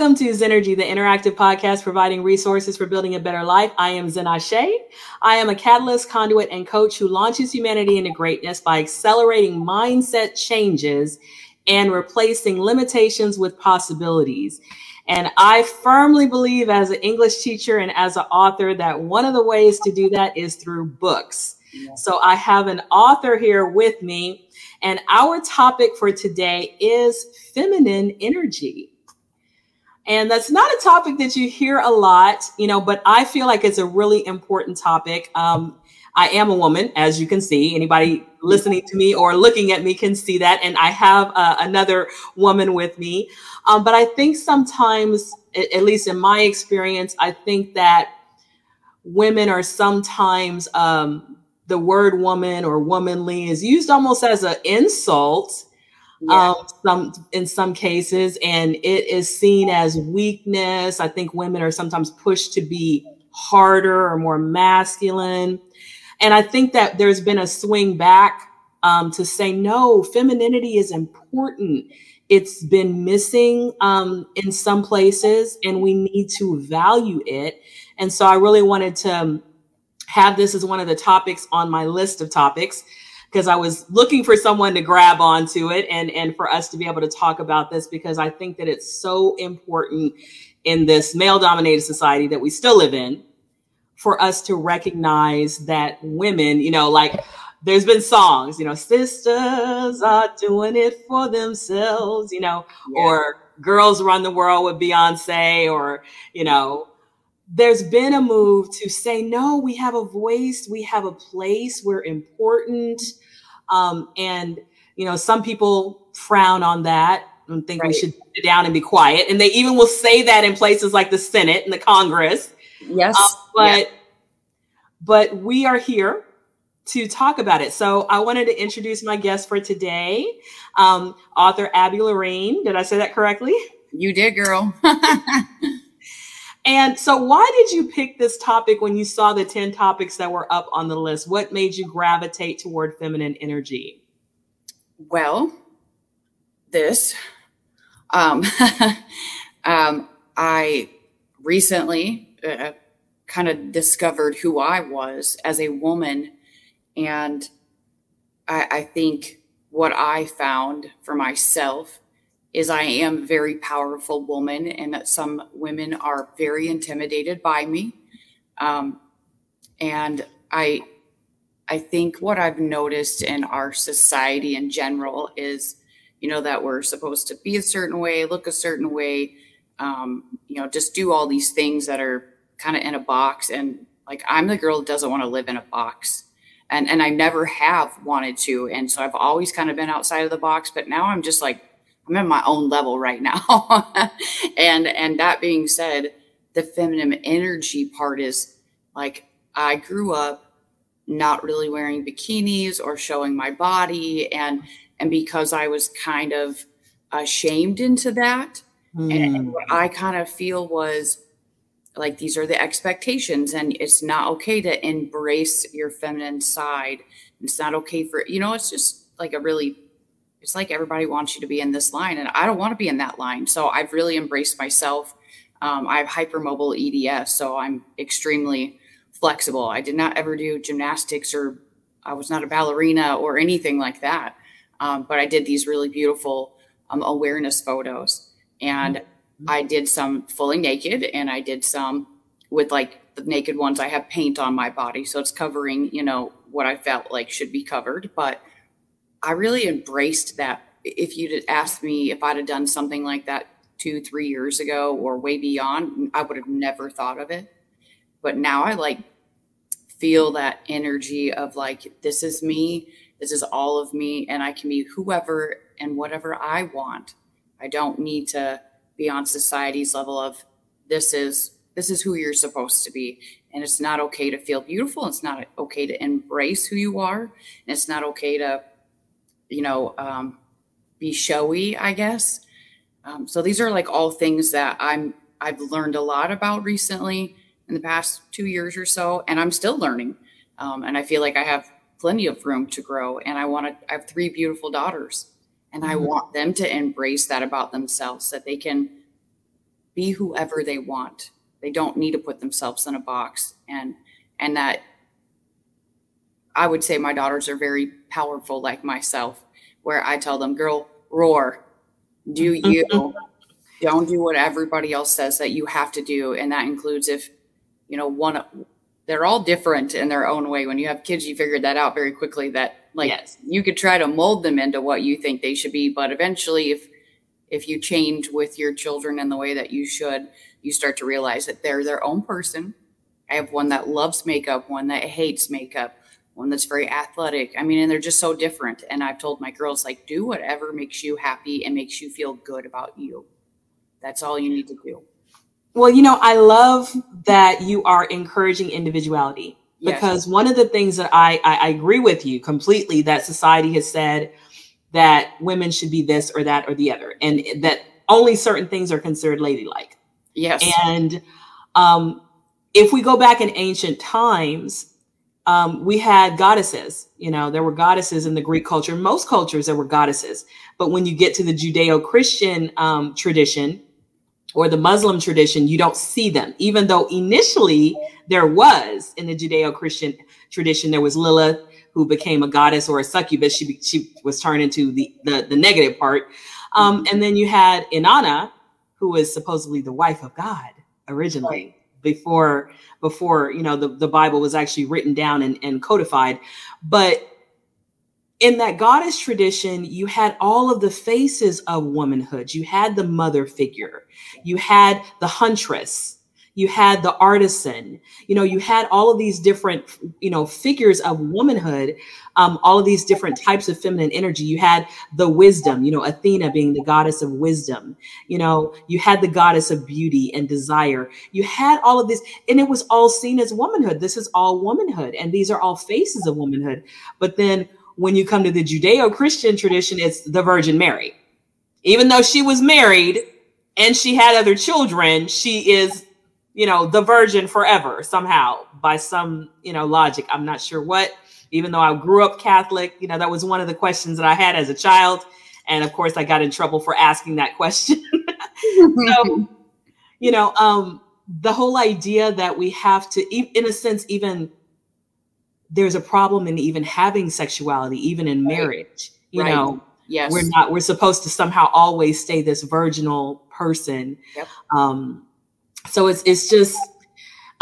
Welcome to Zennurgy, the interactive podcast providing resources for building a better life. I am Zen Ashe. I am a catalyst, conduit, and coach who launches humanity into greatness by accelerating mindset changes and replacing limitations with possibilities. And I firmly believe, as an English teacher and as an author, that one of the ways to do that is through books. Yeah. So I have an author here with me, and our topic for today is feminine energy. And that's not a topic that you hear a lot, you know, but I feel like it's a really important topic. Um, I am a woman, as you can see. Anybody listening to me or looking at me can see that. And I have uh, another woman with me. Um, but I think sometimes, at least in my experience, I think that women are sometimes um, the word woman or womanly is used almost as an insult yeah. um, some in some cases, and it is seen as weakness. I think women are sometimes pushed to be harder or more masculine, and I think that there's been a swing back um, to say no, femininity is important. It's been missing um, in some places, and we need to value it. And so, I really wanted to um, have this as one of the topics on my list of topics because I was looking for someone to grab onto it and, and for us to be able to talk about this because I think that it's so important in this male dominated society that we still live in for us to recognize that women, you know, like there's been songs, you know, sisters are doing it for themselves, you know, yeah. or girls run the world with Beyonce or, you know, there's been a move to say, no, we have a voice, we have a place, we're important. Um, and, you know, some people frown on that and think right. we should sit down and be quiet. And they even will say that in places like the Senate and the Congress. Yes. Uh, but, yeah. but we are here to talk about it. So I wanted to introduce my guest for today, um, author Abby Lorraine. Did I say that correctly? You did, girl. And so, why did you pick this topic when you saw the 10 topics that were up on the list? What made you gravitate toward feminine energy? Well, this. Um, um, I recently uh, kind of discovered who I was as a woman. And I, I think what I found for myself is I am a very powerful woman, and that some women are very intimidated by me. Um, and I, I think what I've noticed in our society in general is, you know, that we're supposed to be a certain way, look a certain way, um, you know, just do all these things that are kind of in a box. And like, I'm the girl that doesn't want to live in a box. And, and I never have wanted to. And so I've always kind of been outside of the box, but now I'm just like, I'm at my own level right now. and and that being said, the feminine energy part is like I grew up not really wearing bikinis or showing my body and and because I was kind of ashamed into that mm. and, and what I kind of feel was like these are the expectations and it's not okay to embrace your feminine side it's not okay for you know it's just like a really it's like everybody wants you to be in this line and i don't want to be in that line. So i've really embraced myself. Um, i have hypermobile eds so i'm extremely flexible. I did not ever do gymnastics or i was not a ballerina or anything like that. Um, but i did these really beautiful um, awareness photos. And mm-hmm. i did some fully naked and i did some with like the naked ones. I have paint on my body so it's covering you know what i felt like should be covered. But I really embraced that. If you'd asked me if I'd have done something like that two, three years ago or way beyond, I would have never thought of it. But now I like feel that energy of like, this is me, this is all of me, and I can be whoever and whatever I want. I don't need to be on society's level of this is this is who you're supposed to be and it's not okay to feel beautiful it's not okay to embrace who you are and it's not okay to you know, um, be showy, I guess. Um, so these are like all things that I'm I've learned a lot about recently in the past two years or so, and I'm still learning. Um, and I feel like I have plenty of room to grow. And I want to. I have three beautiful daughters, and I mm-hmm. want them to embrace that about themselves, that they can be whoever they want. They don't need to put themselves in a box and and that I would say my daughters are very powerful like myself where I tell them, "Girl, roar. Do mm-hmm. you. Don't do what everybody else says that you have to do. And that includes if you know one they're all different in their own way. When you have kids you figure that out very quickly that like yes. you could try to mold them into what you think they should be but eventually if if you change with your children in the way that you should you start to realize that they're their own person. I have one that loves makeup one that hates makeup one that's very athletic i mean and they're just so different and i've told my girls like do whatever makes you happy and makes you feel good about you that's all you need to do. Well, you know, I love that you are encouraging individuality because yes. one of the things that I, I, I agree with you completely that society has said that women should be this or that or the other, and that only certain things are considered ladylike. Yes. And um, if we go back in ancient times, um, we had goddesses. You know, there were goddesses in the Greek culture. Most cultures, there were goddesses. But when you get to the Judeo Christian um, tradition, or the Muslim tradition, you don't see them, even though initially there was in the Judeo Christian tradition, there was Lilith who became a goddess or a succubus. She, she was turned into the, the, the negative part. Um, and then you had Inanna, who was supposedly the wife of God originally before before you know the, the bible was actually written down and, and codified. But in that goddess tradition, you had all of the faces of womanhood. You had the mother figure, you had the huntress, you had the artisan, you know, you had all of these different, you know, figures of womanhood, um, all of these different types of feminine energy. You had the wisdom, you know, Athena being the goddess of wisdom, you know, you had the goddess of beauty and desire. You had all of this, and it was all seen as womanhood. This is all womanhood, and these are all faces of womanhood. But then when you come to the Judeo Christian tradition, it's the Virgin Mary. Even though she was married and she had other children, she is, you know, the virgin forever somehow by some, you know, logic. I'm not sure what. Even though I grew up Catholic, you know, that was one of the questions that I had as a child. And of course, I got in trouble for asking that question. so, you know, um, the whole idea that we have to, in a sense, even there's a problem in even having sexuality, even in marriage. You right. know, yes, we're not. We're supposed to somehow always stay this virginal person. Yep. Um, so it's it's just.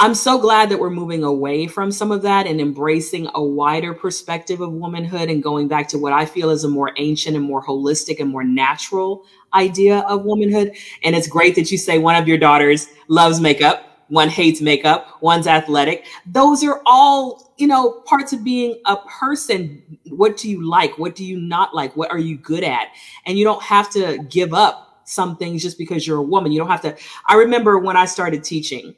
I'm so glad that we're moving away from some of that and embracing a wider perspective of womanhood and going back to what I feel is a more ancient and more holistic and more natural idea of womanhood. And it's great that you say one of your daughters loves makeup one hates makeup, one's athletic. Those are all, you know, parts of being a person. What do you like? What do you not like? What are you good at? And you don't have to give up some things just because you're a woman. You don't have to. I remember when I started teaching,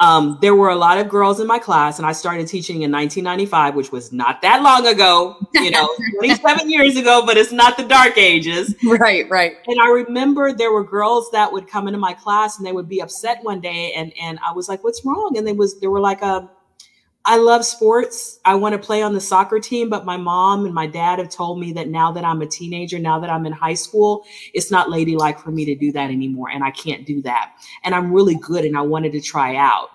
um, there were a lot of girls in my class, and I started teaching in 1995, which was not that long ago, you know, 27 years ago, but it's not the dark ages. Right, right. And I remember there were girls that would come into my class and they would be upset one day, and and I was like, "What's wrong?" And they was they were like, um, I love sports. I want to play on the soccer team, but my mom and my dad have told me that now that I'm a teenager, now that I'm in high school, it's not ladylike for me to do that anymore. And I can't do that. And I'm really good and I wanted to try out.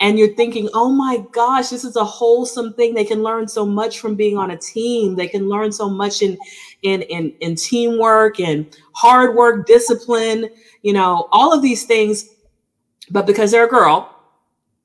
And you're thinking, oh my gosh, this is a wholesome thing. They can learn so much from being on a team. They can learn so much in in in, in teamwork and hard work, discipline, you know, all of these things. But because they're a girl,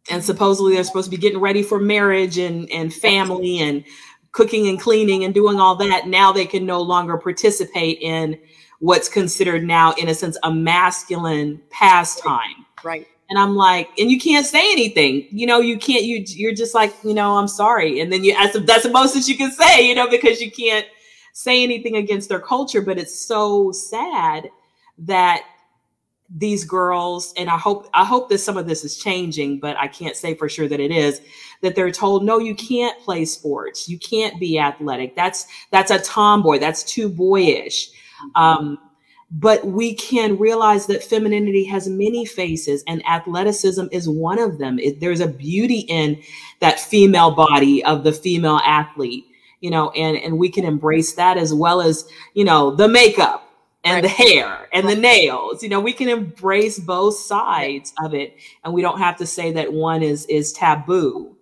and supposedly they're supposed to be getting ready for marriage and and family and cooking and cleaning and doing all that. Now they can no longer participate in what's considered now in a sense a masculine pastime. Right. And i'm like and you can't say anything. You know you can't you you're just like you know i'm sorry. And then you that's, that's the most that you can say you know because you can't say anything against their culture. But it's so sad that these girls and i hope i hope that some of this is changing but i can't say for sure that it is that they're told no you can't play sports. You can't be athletic. That's that's a tomboy. That's too boyish. Um, but we can realize that femininity has many faces and athleticism is one of them. It, there's a beauty in that female body of the female athlete you know and and we can embrace that as well as you know the makeup and right. the hair and the nails. You know we can embrace both sides of it and we don't have to say that one is is taboo.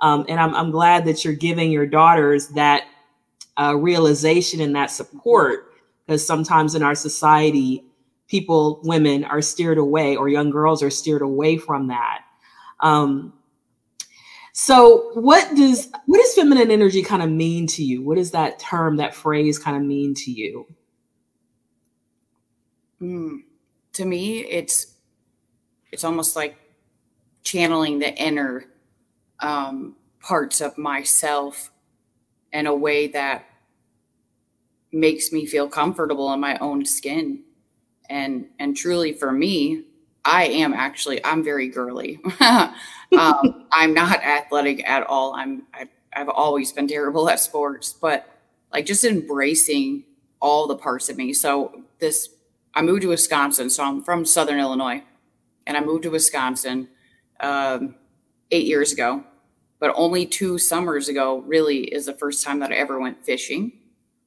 Um, and I'm, I'm glad that you're giving your daughters that uh, realization and that support because sometimes in our society people women are steered away or young girls are steered away from that. Um, so what does what does feminine energy kind of mean to you? What does that term that phrase kind of mean to you mm, to me it's it's almost like channeling the inner um, parts of myself in a way that makes me feel comfortable in my own skin. And and truly for me i am actually i'm very girly. Um, i'm not athletic at all. I'm I, i've always been terrible at sports but like just embracing all the parts of me. So this i moved to wisconsin so i'm from southern illinois and i moved to wisconsin um, eight years ago but only two summers ago really is the first time that I ever went fishing.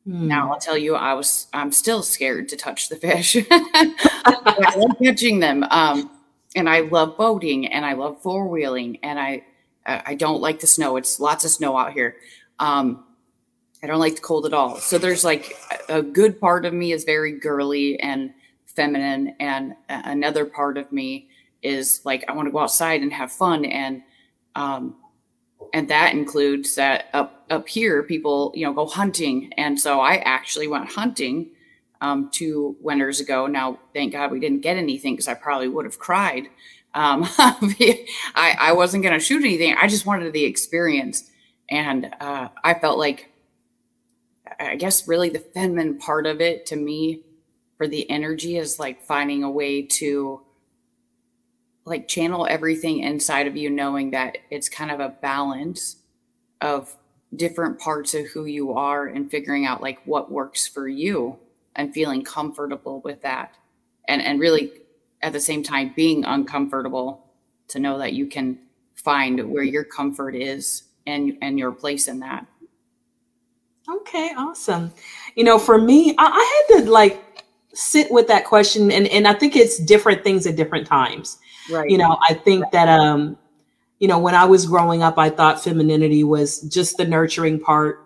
Mm. Now I'll tell you, I was I'm still scared to touch the fish. I love catching them, um, and I love boating, and I love four wheeling, and I I don't like the snow. It's lots of snow out here. Um, I don't like the cold at all. So there's like a good part of me is very girly and feminine, and another part of me is like I want to go outside and have fun and um, and that includes that up up here people you know go hunting. And so i actually went hunting um, two winters ago. Now thank god we didn't get anything because i probably would have cried. Um, I, I wasn't going to shoot anything. I just wanted the experience. And uh, i felt like i guess really the feminine part of it to me for the energy is like finding a way to like channel everything inside of you knowing that it's kind of a balance of different parts of who you are and figuring out like what works for you and feeling comfortable with that. And and really at the same time being uncomfortable to know that you can find where your comfort is and and your place in that. Okay awesome. You know for me i, I had to like sit with that question and and i think it's different things at different times Right. You know, I think right. that um, you know, when I was growing up, I thought femininity was just the nurturing part,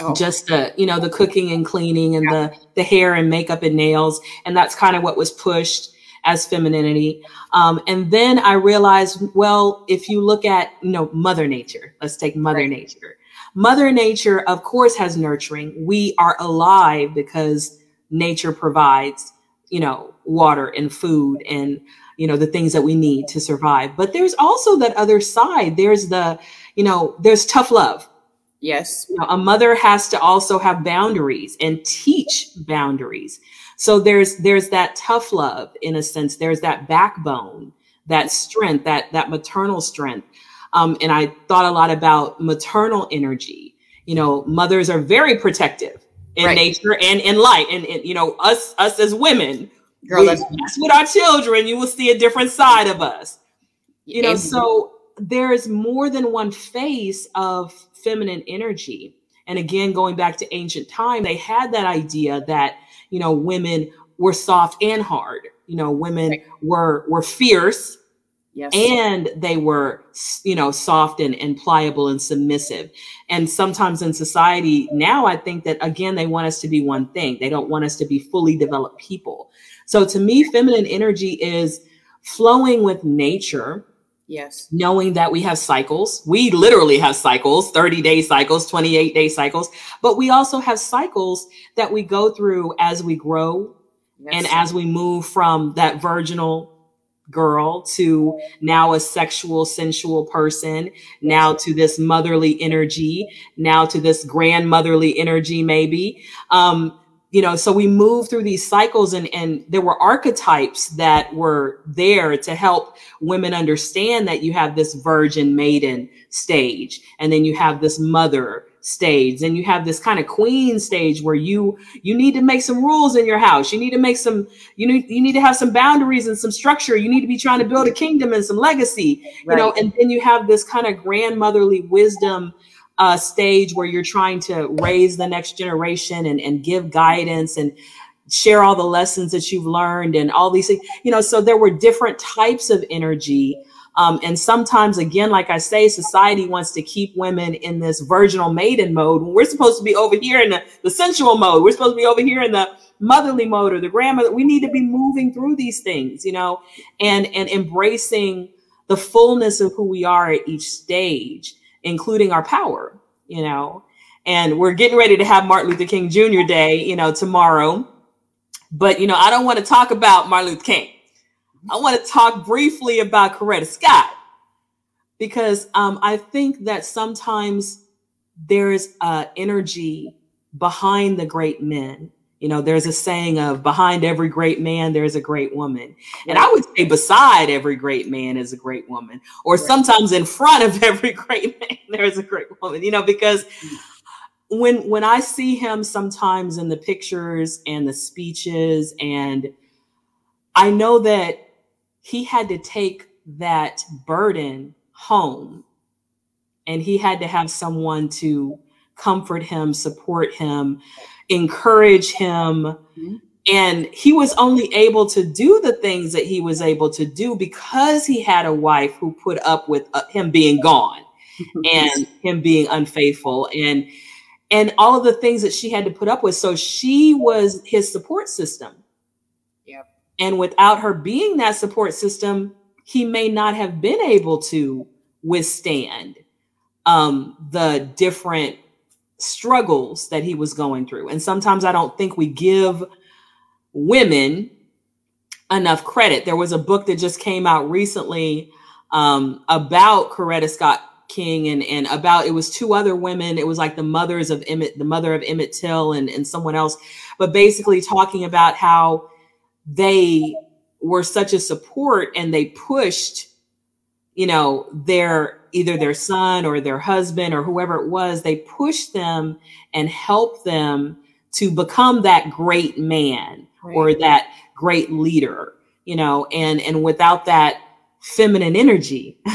oh. just the, you know, the cooking and cleaning and yeah. the the hair and makeup and nails. And that's kind of what was pushed as femininity. Um, and then I realized, well, if you look at, you know, Mother Nature, let's take Mother right. Nature. Mother Nature, of course, has nurturing. We are alive because nature provides, you know, water and food and you know the things that we need to survive. But there's also that other side. There's the you know there's tough love. Yes. You know, a mother has to also have boundaries and teach boundaries. So there's there's that tough love in a sense. There's that backbone that strength that that maternal strength. Um, and i thought a lot about maternal energy. You know mothers are very protective in right. nature and in light and, and you know us us as women Girl, that's with our children, you will see a different side of us. You know, so there's more than one face of feminine energy. And again, going back to ancient time, they had that idea that, you know, women were soft and hard. You know, women right. were were fierce Yes. And they were, you know, soft and, and pliable and submissive. And sometimes in society now, I think that again, they want us to be one thing. They don't want us to be fully developed people. So to me, feminine energy is flowing with nature. Yes. Knowing that we have cycles. We literally have cycles, 30 day cycles, 28 day cycles, but we also have cycles that we go through as we grow yes. and as we move from that virginal girl to now a sexual, sensual person, now to this motherly energy, now to this grandmotherly energy, maybe. Um, you know so we move through these cycles and and there were archetypes that were there to help women understand that you have this virgin maiden stage and then you have this mother stage and you have this kind of queen stage where you you need to make some rules in your house you need to make some you need you need to have some boundaries and some structure you need to be trying to build a kingdom and some legacy right. you know and then you have this kind of grandmotherly wisdom uh, stage where you're trying to raise the next generation and, and give guidance and share all the lessons that you've learned and all these things you know so there were different types of energy um, and sometimes again like i say society wants to keep women in this virginal maiden mode we're supposed to be over here in the, the sensual mode. We're supposed to be over here in the motherly mode or the grandmother. We need to be moving through these things you know and and embracing the fullness of who we are at each stage including our power you know. And we're getting ready to have martin luther king jr day you know tomorrow. But you know, I don't want to talk about Martin Luther King. I want to talk briefly about Coretta Scott because um, I think that sometimes there is uh, energy behind the great men. You know, there's a saying of behind every great man, there's a great woman. And I would say beside every great man is a great woman, or sometimes in front of every great man, there's a great woman, you know, because when when I see him sometimes in the pictures and the speeches, and I know that he had to take that burden home and he had to have someone to comfort him, support him, encourage him. Mm-hmm. And he was only able to do the things that he was able to do because he had a wife who put up with uh, him being gone and him being unfaithful. And and all of the things that she had to put up with. So she was his support system. And without her being that support system, he may not have been able to withstand um, the different struggles that he was going through. And sometimes I don't think we give women enough credit. There was a book that just came out recently um, about Coretta Scott King and and about it was two other women. It was like the mothers of Emmett, the mother of Emmett Till and, and someone else, but basically talking about how they were such a support and they pushed, you know, their either their son or their husband or whoever it was, they pushed them and helped them to become that great man right. or that great leader, you know, and and without that feminine energy.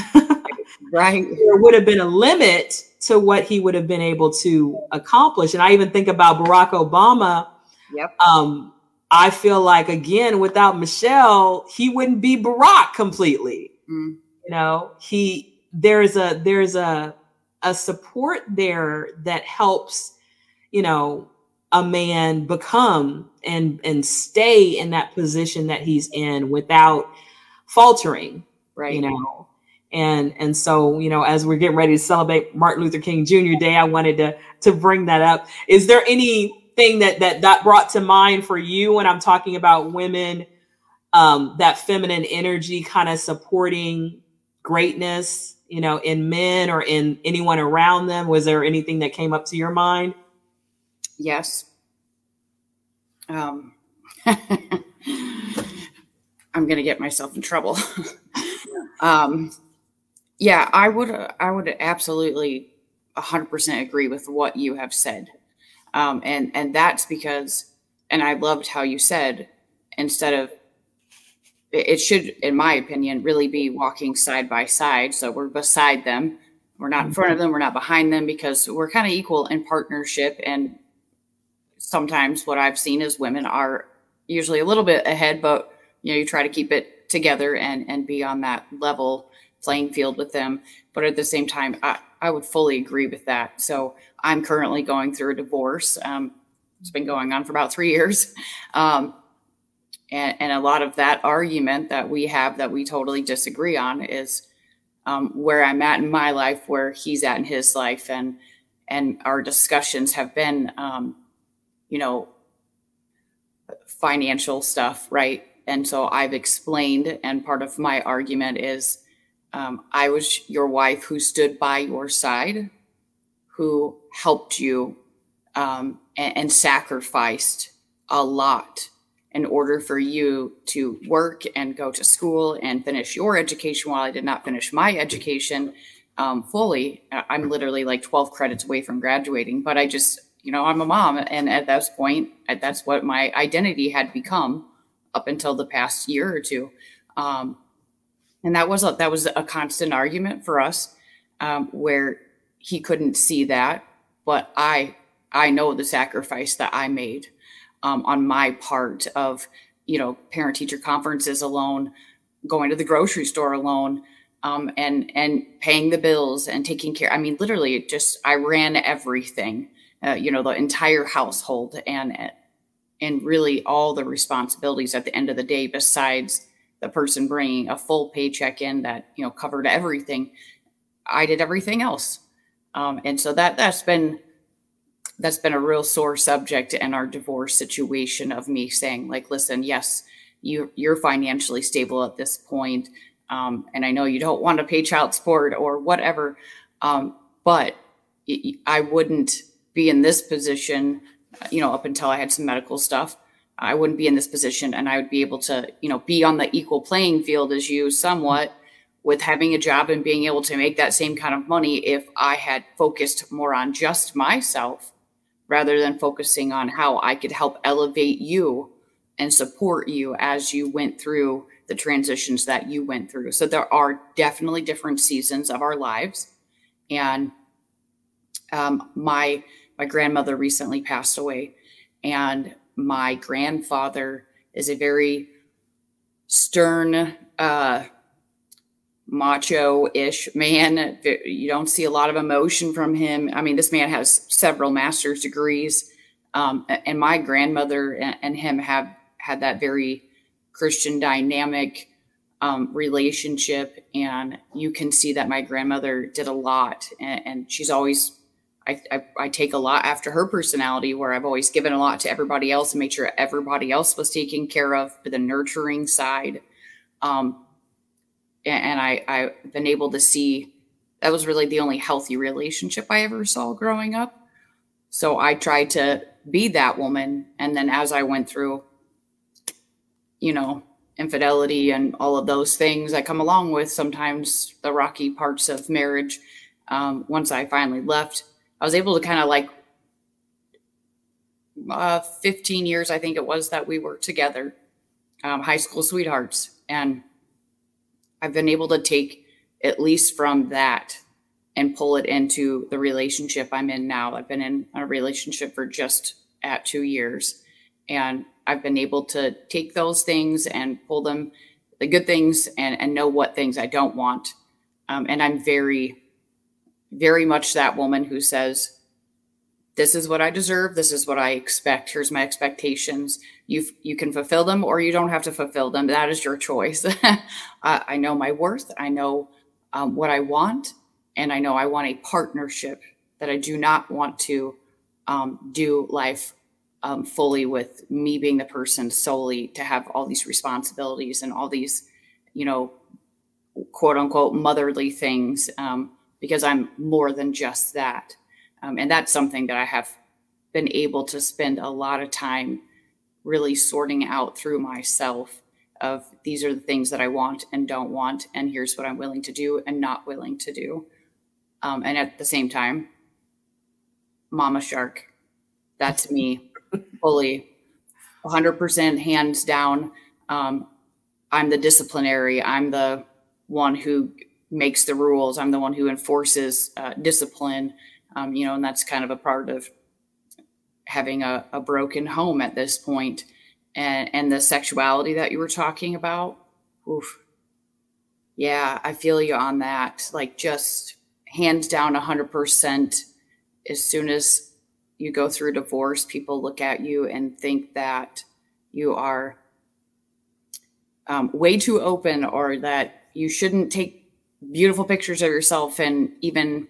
right there would have been a limit to what he would have been able to accomplish and i even think about barack obama yep um, i feel like again without michelle he wouldn't be barack completely. Mm. you know he there's a there's a a support there that helps you know a man become and and stay in that position that he's in without faltering right. you know. And and so you know as we're getting ready to celebrate martin luther king jr day i wanted to to bring that up. Is there anything that that that brought to mind for you when i'm talking about women um that feminine energy kind of supporting greatness you know in men or in anyone around them? Was there anything that came up to your mind? Yes. Um i'm gonna get myself in trouble. Um yeah, I would I would absolutely 100% agree with what you have said. Um, and and that's because and I loved how you said instead of it should in my opinion really be walking side by side so we're beside them we're not in front of them we're not behind them because we're kind of equal in partnership and sometimes what i've seen is women are usually a little bit ahead but you know you try to keep it together and and be on that level playing field with them. But at the same time, I, I would fully agree with that. So I'm currently going through a divorce. Um, it's been going on for about three years. Um, and, and, a lot of that argument that we have that we totally disagree on is um, where I'm at in my life, where he's at in his life. And, and our discussions have been, um, you know, financial stuff, right? And so I've explained, and part of my argument is um, I was your wife who stood by your side, who helped you um, and, and sacrificed a lot in order for you to work and go to school and finish your education while I did not finish my education um, fully. I'm literally like 12 credits away from graduating, but I just, you know, I'm a mom. And at that point, that's what my identity had become up until the past year or two. Um, and that was a, that was a constant argument for us um, where he couldn't see that but i i know the sacrifice that i made um, on my part of you know parent teacher conferences alone going to the grocery store alone um, and and paying the bills and taking care i mean literally just i ran everything uh, you know the entire household and and really all the responsibilities at the end of the day besides the person bringing a full paycheck in that you know covered everything. I did everything else um, and so that that's been that's been a real sore subject in our divorce situation of me saying like listen yes you you're financially stable at this point um, and i know you don't want to pay child support or whatever um, but i wouldn't be in this position you know up until i had some medical stuff. I wouldn't be in this position and i would be able to you know be on the equal playing field as you somewhat with having a job and being able to make that same kind of money if i had focused more on just myself rather than focusing on how I could help elevate you and support you as you went through the transitions that you went through. So there are definitely different seasons of our lives. And um, my my grandmother recently passed away, and my grandfather is a very stern, uh, macho-ish man. You don't see a lot of emotion from him. I mean, this man has several master's degrees, um, and my grandmother and him have had that very Christian dynamic um, relationship, and you can see that my grandmother did a lot, and, and she's always. I, I, I take a lot after her personality, where I've always given a lot to everybody else and made sure everybody else was taken care of for the nurturing side. Um, and I, I've been able to see that was really the only healthy relationship I ever saw growing up. So I tried to be that woman. And then as I went through, you know, infidelity and all of those things that come along with sometimes the rocky parts of marriage, um, once I finally left, I was able to kind of like uh, 15 years, I think it was, that we were together, um, high school sweethearts. And I've been able to take at least from that and pull it into the relationship I'm in now. I've been in a relationship for just at two years. And I've been able to take those things and pull them, the good things, and, and know what things I don't want. Um, and I'm very, very much that woman who says, this is what I deserve. This is what I expect. Here's my expectations. You you can fulfill them or you don't have to fulfill them. That is your choice. I know my worth. I know um, what I want, and I know I want a partnership. That I do not want to um, do life um, fully with me being the person solely to have all these responsibilities and all these, you know, quote unquote motherly things um, because I'm more than just that. Um, and that's something that I have been able to spend a lot of time really sorting out through myself of these are the things that I want and don't want, and here's what I'm willing to do and not willing to do. Um, and at the same time, Mama Shark, that's me fully 100% hands down. Um, I'm the disciplinary, I'm the one who makes the rules, I'm the one who enforces uh, discipline um, you know, and that's kind of a part of having a, a broken home at this point. And, and the sexuality that you were talking about, oof. Yeah, I feel you on that. Like just hands down 100%. As soon as you go through divorce, people look at you and think that you are um, way too open or that you shouldn't take beautiful pictures of yourself and even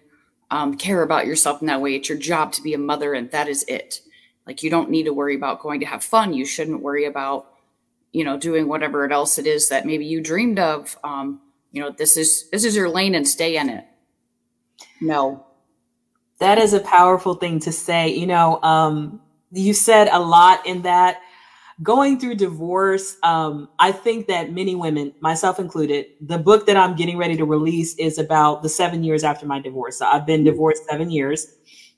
um, care about yourself in that way. It's your job to be a mother, and that is it. Like you don't need to worry about going to have fun. You shouldn't worry about, you know, doing whatever else it is that maybe you dreamed of. Um, you know, this is this is your lane, and stay in it. No, that is a powerful thing to say. You know, um, you said a lot in that going through divorce, um, I think that many women, myself included, the book that I'm getting ready to release is about the seven years after my divorce. So I've been divorced seven years.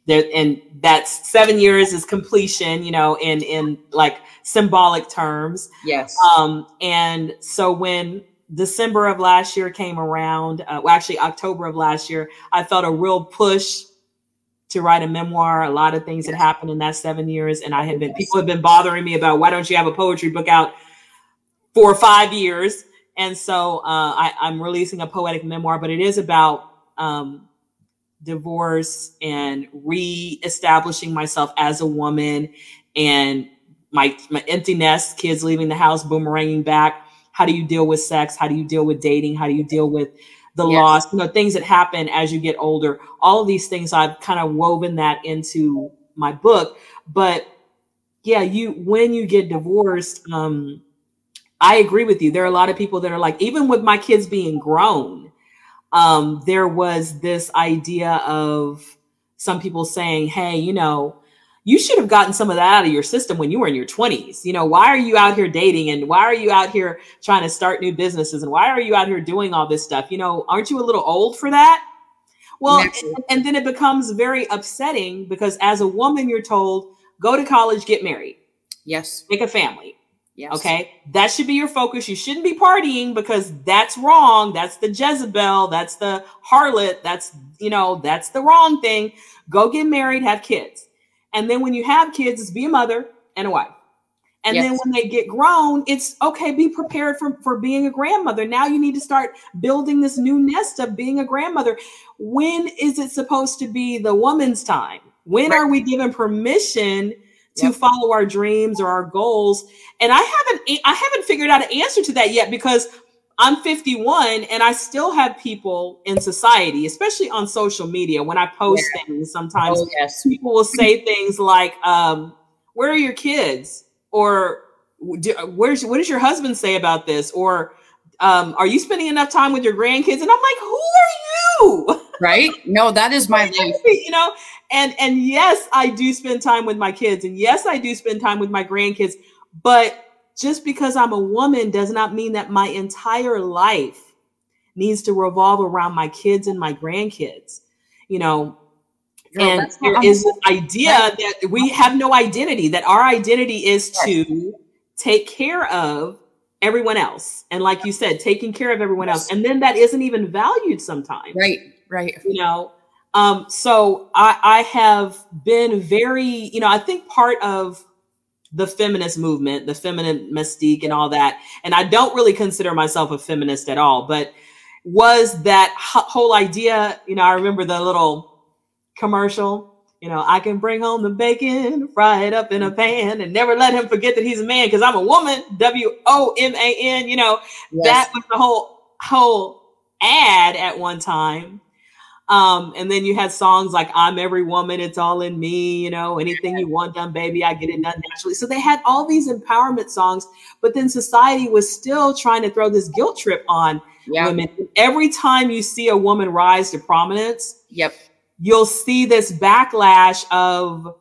There, and that's seven years is completion, you know, in in like symbolic terms. Yes. Um, and so when December of last year came around, uh, well, actually October of last year, I felt a real push to write a memoir. A lot of things had happened in that seven years, and I had been people have been bothering me about why don't you have a poetry book out for five years? And so uh, I, am releasing a poetic memoir, but it is about um, divorce and re-establishing myself as a woman and my my empty nest, kids leaving the house, boomeranging back. How do you deal with sex? How do you deal with dating? How do you deal with the loss? You know, things that happen as you get older. All of these things I've kind of woven that into my book. But yeah, you when you get divorced, um, I agree with you. There are a lot of people that are like, even with my kids being grown, um, there was this idea of some people saying, hey, you know, you should have gotten some of that out of your system when you were in your 20s. You know, why are you out here dating and why are you out here trying to start new businesses and why are you out here doing all this stuff? You know, aren't you a little old for that? Well, and, and, then it becomes very upsetting because as a woman, you're told, go to college, get married. Yes. Make a family. Yes. Okay. That should be your focus. You shouldn't be partying because that's wrong. That's the Jezebel. That's the harlot. That's, you know, that's the wrong thing. Go get married, have kids. And then when you have kids, it's be a mother and a wife. And yes. then when they get grown, it's okay, be prepared for, for being a grandmother. Now you need to start building this new nest of being a grandmother. When is it supposed to be the woman's time? When right. are we given permission to yep. follow our dreams or our goals and i haven't i haven't figured out an answer to that yet because i'm 51 and i still have people in society especially on social media when i post yeah. things sometimes oh, yes. people will say things like um, where are your kids? or where's what does your husband say about this? or um, are you spending enough time with your grandkids? And i'm like who are you? Right? No that is my life. You know? And and yes i do spend time with my kids and yes i do spend time with my grandkids but just because i'm a woman does not mean that my entire life needs to revolve around my kids and my grandkids you know? Girl, and there is this idea that we have no identity that our identity is to take care of everyone else and like you said taking care of everyone else. And then that isn't even valued sometimes right right. you know? Um, so I, I have been very, you know, I think part of the feminist movement, the feminine mystique and all that, and I don't really consider myself a feminist at all, but was that whole idea, you know, I remember the little commercial, you know, I can bring home the bacon, fry it up in a pan, and never let him forget that he's a man because I'm a woman, W O M A N, you know, yes. that was the whole whole ad at one time um, and then you had songs like I'm Every Woman, It's All in Me, you know, anything you want done, baby, I get it done naturally. So they had all these empowerment songs, but then society was still trying to throw this guilt trip on yeah. women. Every time you see a woman rise to prominence, yep, you'll see this backlash of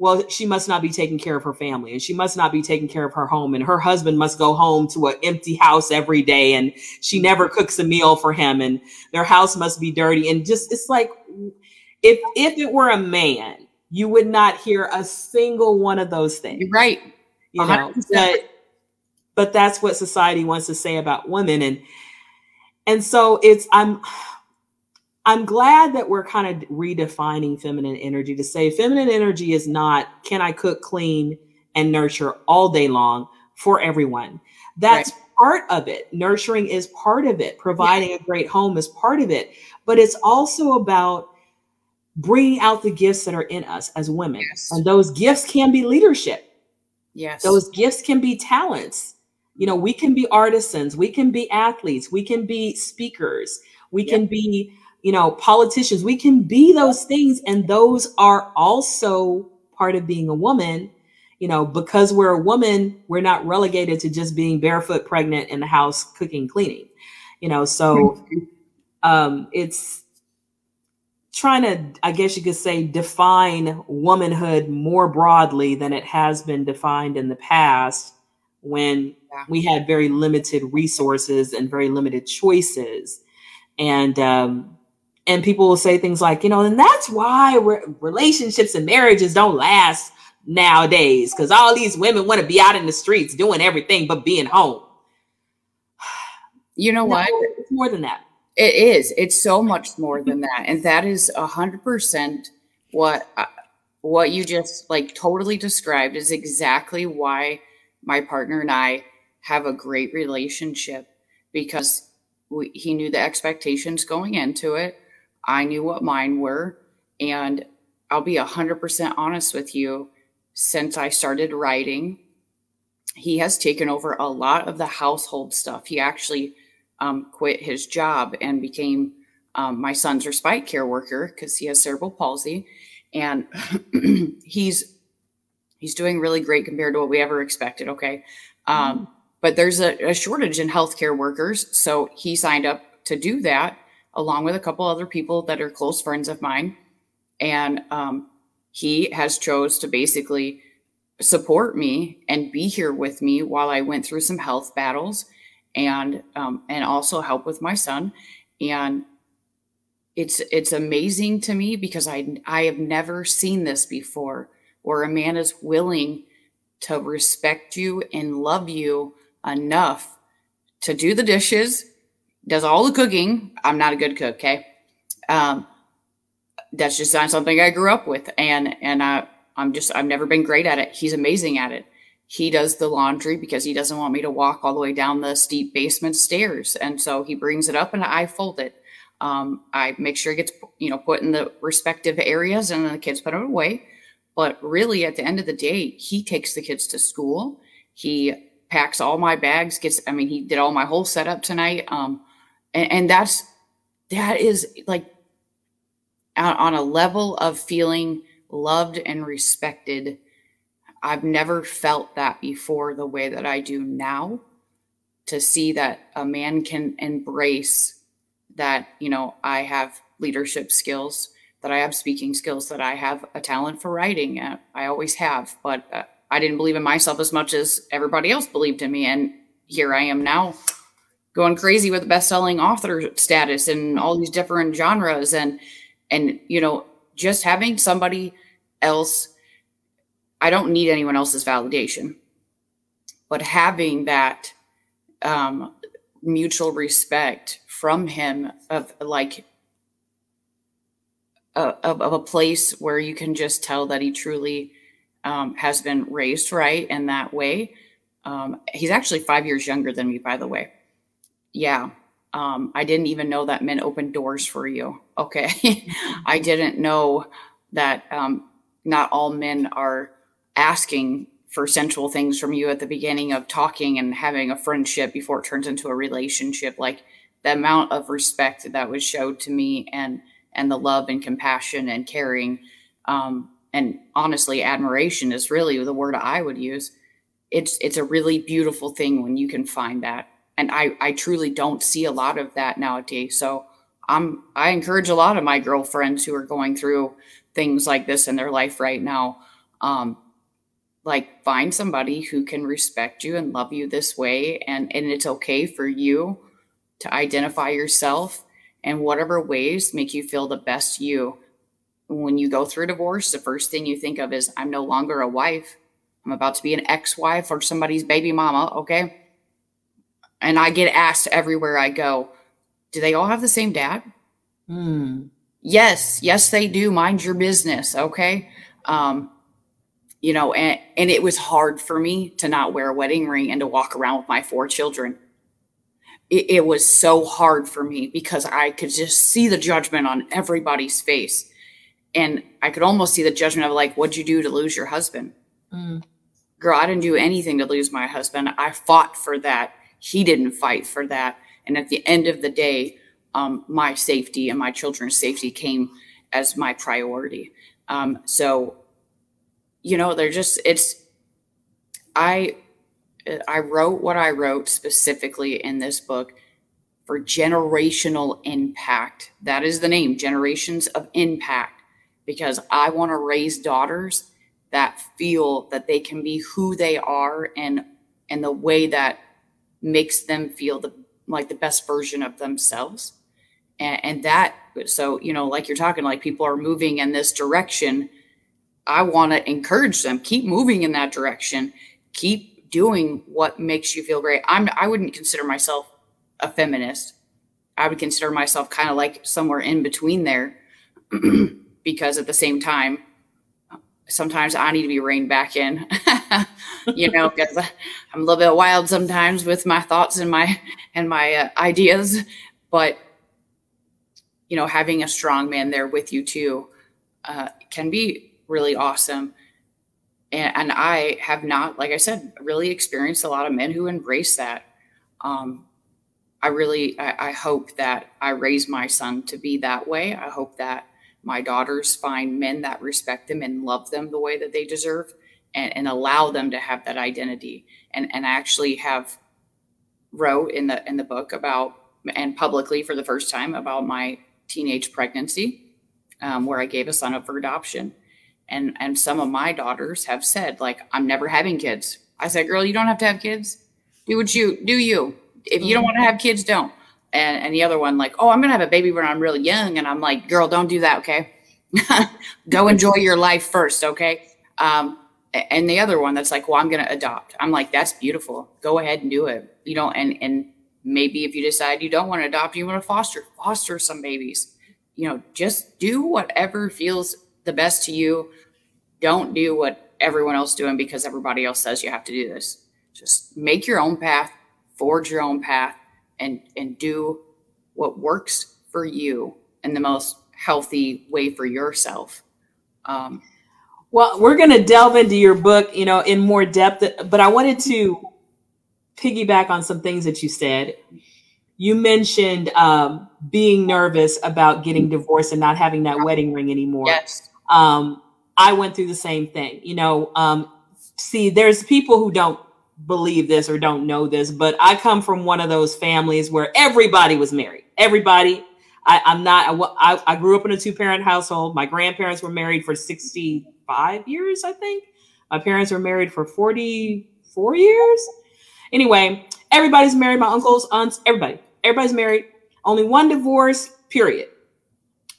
well, she must not be taking care of her family and she must not be taking care of her home. And her husband must go home to an empty house every day and she never cooks a meal for him and their house must be dirty. And just, it's like, if, if it were a man, you would not hear a single one of those things. You're right. You know, but, but that's what society wants to say about women. And, and so it's, I'm, I'm glad that we're kind of redefining feminine energy to say feminine energy is not can I cook, clean, and nurture all day long for everyone. That's right. part of it. Nurturing is part of it. Providing yeah. a great home is part of it. But it's also about bringing out the gifts that are in us as women. Yes. And those gifts can be leadership. Yes. Those gifts can be talents. You know, we can be artisans, we can be athletes, we can be speakers, we yep. can be you know, politicians. We can be those things, and those are also part of being a woman. You know, because we're a woman, we're not relegated to just being barefoot, pregnant in the house, cooking, cleaning. You know, so um, it's trying to, I guess you could say, define womanhood more broadly than it has been defined in the past when yeah. we had very limited resources and very limited choices. And um, and people will say things like, you know, and that's why re- relationships and marriages don't last nowadays because all these women want to be out in the streets doing everything but being home. You know no, what? It's more than that. It is. It's so much more than that. And that is a hundred percent what uh, what you just like totally described is exactly why my partner and I have a great relationship because we, he knew the expectations going into it. I knew what mine were. And I'll be 100% honest with you. Since I started writing, he has taken over a lot of the household stuff. He actually um, quit his job and became um, my son's respite care worker because he has cerebral palsy, and he's he's doing really great compared to what we ever expected. Okay, um, mm-hmm. but there's a, a shortage in healthcare workers, so he signed up to do that along with a couple other people that are close friends of mine, and um, he has chose to basically support me and be here with me while I went through some health battles and um, and also help with my son. And it's it's amazing to me because I I have never seen this before where a man is willing to respect you and love you enough to do the dishes, does all the cooking. I'm not a good cook, okay? Um, that's just not something I grew up with, and and I I'm just I've never been great at it. He's amazing at it. He does the laundry because he doesn't want me to walk all the way down the steep basement stairs, and so he brings it up and I fold it. Um, I make sure it gets you know put in the respective areas, and then the kids put it away. But really, at the end of the day, he takes the kids to school. He packs all my bags. Gets I mean, he did all my whole setup tonight. Um, and, and that's that is like on a level of feeling loved and respected. I've never felt that before the way that I do now. To see that a man can embrace that, you know, I have leadership skills, that I have speaking skills, that I have a talent for writing. Uh, I always have, but uh, I didn't believe in myself as much as everybody else believed in me. And here I am now going crazy with the best-selling author status and all these different genres and and you know just having somebody else i don't need anyone else's validation. But having that um, mutual respect from him of like of, of a place where you can just tell that he truly um, has been raised right in that way. Um, he's actually five years younger than me by the way yeah um, I didn't even know that men open doors for you. Okay. I didn't know that um, not all men are asking for sensual things from you at the beginning of talking and having a friendship before it turns into a relationship. Like the amount of respect that was showed to me and and the love and compassion and caring um, and honestly admiration is really the word I would use. It's it's a really beautiful thing when you can find that and I, I truly don't see a lot of that nowadays. So I'm I encourage a lot of my girlfriends who are going through things like this in their life right now. Um, like find somebody who can respect you and love you this way and and it's okay for you to identify yourself in whatever ways make you feel the best you when you go through divorce the first thing you think of is i'm no longer a wife i'm about to be an ex-wife or somebody's baby mama okay and I get asked everywhere I go, do they all have the same dad? Hmm. Yes, yes, they do. Mind your business, okay? Um, you know, and and it was hard for me to not wear a wedding ring and to walk around with my four children. It, it was so hard for me because I could just see the judgment on everybody's face, and I could almost see the judgment of like, "What'd you do to lose your husband?" Mm. Girl, I didn't do anything to lose my husband. I fought for that he didn't fight for that. And at the end of the day, um, my safety and my children's safety came as my priority. Um, so, you know, they're just, it's, I, I wrote what I wrote specifically in this book for generational impact. That is the name, Generations of Impact, because I want to raise daughters that feel that they can be who they are and and the way that makes them feel the like the best version of themselves. And, and that so you know like you're talking like people are moving in this direction. I want to encourage them keep moving in that direction. Keep doing what makes you feel great. I'm i wouldn't consider myself a feminist. I would consider myself kind of like somewhere in between there because at the same time, sometimes I need to be reined back in, you know, because I'm a little bit wild sometimes with my thoughts and my and my uh, ideas. But you know, having a strong man there with you too uh, can be really awesome. And, and, I have not, like I said, really experienced a lot of men who embrace that. Um, I really, I, I hope that I raise my son to be that way. I hope that my daughters find men that respect them and love them the way that they deserve and, and allow them to have that identity. And, and actually have wrote in the in the book about and publicly for the first time about my teenage pregnancy um, where i gave a son up for adoption. And and some of my daughters have said like i'm never having kids. I said girl you don't have to have kids. Do what you do you. If you don't want to have kids don't and, and the other one like, oh, I'm gonna have a baby when I'm really young, and I'm like, girl, don't do that, okay? Go enjoy your life first, okay? Um, and the other one that's like, well, I'm gonna adopt. I'm like, that's beautiful. Go ahead and do it. You know, and and maybe if you decide you don't want to adopt, you want to foster, foster some babies. You know, just do whatever feels the best to you. Don't do what everyone else is doing because everybody else says you have to do this. Just make your own path, forge your own path, and and do what works for you in the most healthy way for yourself. Um, well, we're going to delve into your book, you know, in more depth, but I wanted to piggyback on some things that you said. You mentioned um, being nervous about getting divorced and not having that wedding ring anymore. Yes. Um, I went through the same thing. You know, um, see, there's people who don't believe this or don't know this, but I come from one of those families where everybody was married. Everybody. I, am not. I, I grew up in a two parent household. My grandparents were married for 65 years, I think. My parents were married for 44 years. Anyway, everybody's married. My uncles, aunts, everybody. Everybody's married. Only one divorce. Period.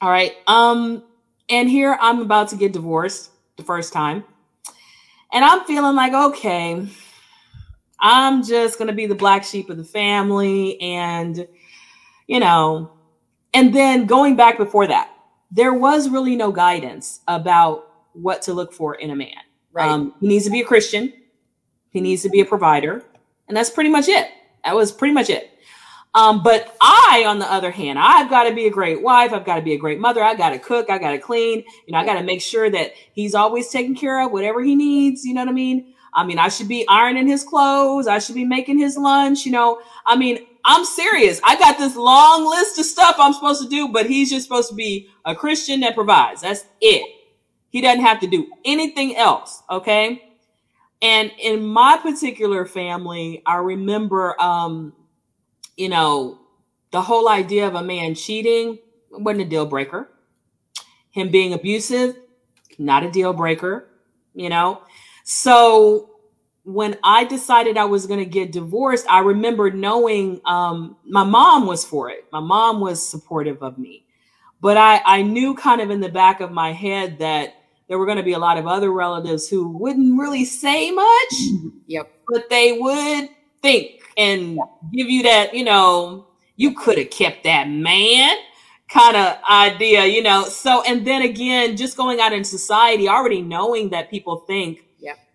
All right. Um, and here I'm about to get divorced the first time, and I'm feeling like okay I'm just going to be the black sheep of the family. And, you know, and then going back before that, there was really no guidance about what to look for in a man. Right. Um, he needs to be a Christian, he needs to be a provider. And that's pretty much it. That was pretty much it. Um, but I, on the other hand, I've got to be a great wife. I've got to be a great mother. I got to cook. I got to clean. You know, I got to make sure that he's always taken care of, whatever he needs. You know what I mean? I mean, I should be ironing his clothes. I should be making his lunch. You know, I mean, I'm serious. I got this long list of stuff I'm supposed to do, but he's just supposed to be a Christian that provides. That's it. He doesn't have to do anything else. Okay. And in my particular family, I remember, um, you know, the whole idea of a man cheating wasn't a deal breaker. Him being abusive, not a deal breaker, you know. So when I decided I was going to get divorced, I remember knowing um, my mom was for it. My mom was supportive of me. But I, I knew kind of in the back of my head that there were going to be a lot of other relatives who wouldn't really say much. Yep. But they would think and give you that, you know, you could have kept that man kind of idea, you know. So, and then again, just going out in society, already knowing that people think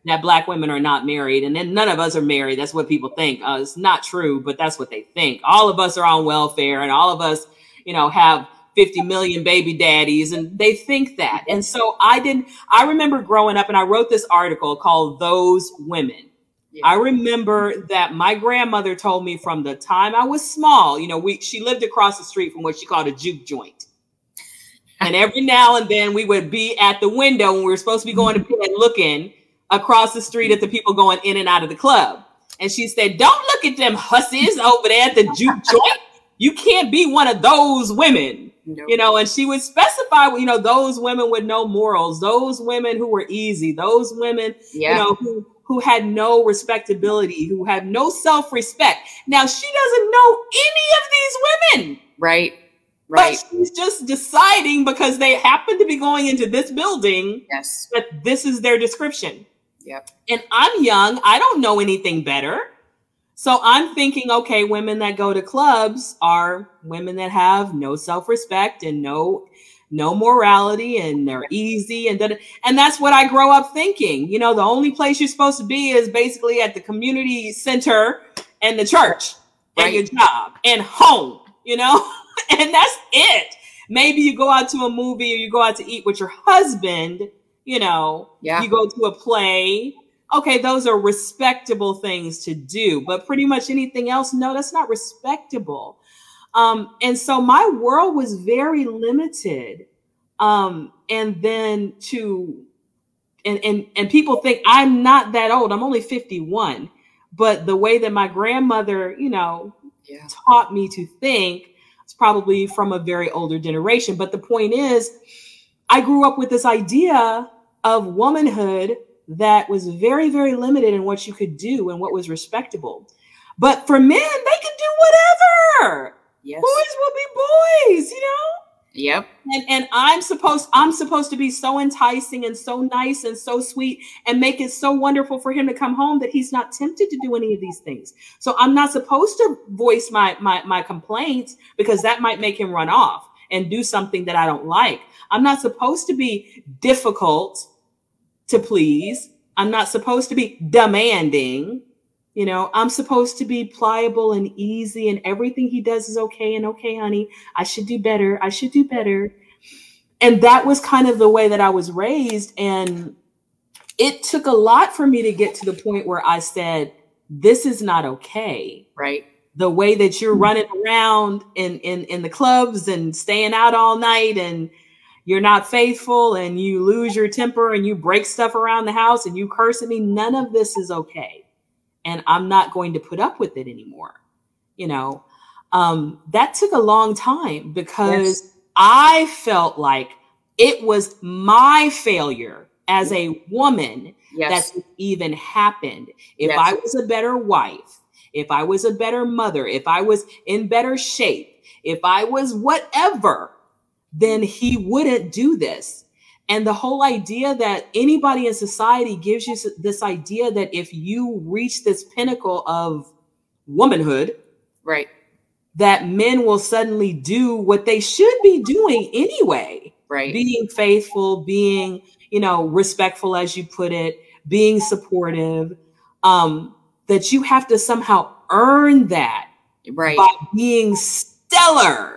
that black women are not married and then none of us are married. That's what people think. Uh, it's not true but that's what they think. All of us are on welfare and all of us you know have 50 million baby daddies and they think that. And so i didn't i remember growing up and i wrote this article called those women. Yeah. i remember that my grandmother told me from the time i was small you know we she lived across the street from what she called a juke joint. And every now and then we would be at the window when we were supposed to be going to bed looking across the street at the people going in and out of the club. And she said, Don't look at them hussies over there at the juke joint. You can't be one of those women. You know, and she would specify, you know, those women with no morals, those women who were easy, those women, yeah. you know, who who had no respectability, who had no self-respect. Now she doesn't know any of these women. Right. Right. But she's just deciding because they happen to be going into this building. Yes. That this is their description. Yep. And I'm young. I don't know anything better. So I'm thinking, okay, women that go to clubs are women that have no self-respect and no no morality and they're easy and that and that's what I grow up thinking. You know, the only place you're supposed to be is basically at the community center and the church right. and your job and home, you know? and that's it. Maybe you go out to a movie or you go out to eat with your husband, you know, yeah. you go to a play. Okay, those are respectable things to do, but pretty much anything else, no, that's not respectable. Um, and so my world was very limited. Um, and then to and, and and people think I'm not that old. I'm only 51. But the way that my grandmother, you know, yeah. taught me to think it's probably from a very older generation. But the point is, I grew up with this idea of womanhood that was very, very limited in what you could do and what was respectable. But for men, they can do whatever. Yes. Boys will be boys, you know? Yep. And and I'm supposed I'm supposed to be so enticing and so nice and so sweet and make it so wonderful for him to come home that he's not tempted to do any of these things. So I'm not supposed to voice my my my complaints because that might make him run off and do something that I don't like. I'm not supposed to be difficult to please. I'm not supposed to be demanding. You know, I'm supposed to be pliable and easy, and everything he does is okay. And okay, honey, I should do better. I should do better. And that was kind of the way that I was raised. And it took a lot for me to get to the point where I said, This is not okay. Right. The way that you're running around in, in, in the clubs and staying out all night and you're not faithful and you lose your temper and you break stuff around the house and you curse at me, none of this is okay and I'm not going to put up with it anymore. You know, um, that took a long time because yes. I felt like it was my failure as a woman yes. that even happened. If. I was a better wife, if I was a better mother, if I was in better shape, if I was whatever, then he wouldn't do this. And the whole idea that anybody in society gives you this idea that if you reach this pinnacle of womanhood, right, that men will suddenly do what they should be doing anyway. Right. Being faithful, being, you know, respectful as you put it, being supportive. Um, that you have to somehow earn that right by being stellar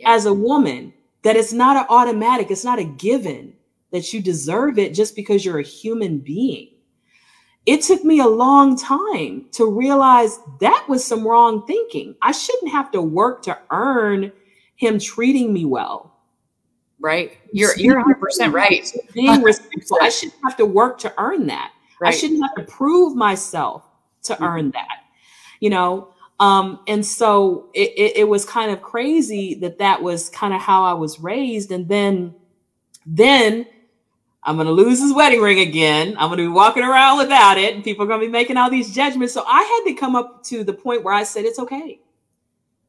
yeah. as a woman that it's not an automatic, it's not a given that you deserve it just because you're a human being. It took me a long time to realize that was some wrong thinking. I shouldn't have to work to earn him treating me well. Right. You're you're 100% right. Being respectful. I shouldn't have to work to earn that. Right. I shouldn't have to prove myself to mm-hmm. earn that. You know, um, and so it, it, it was kind of crazy that that was kind of how I was raised. And then, then I'm going to lose his wedding ring again. I'm going to be walking around without it, and people are going to be making all these judgments. So I had to come up to the point where I said, it's okay.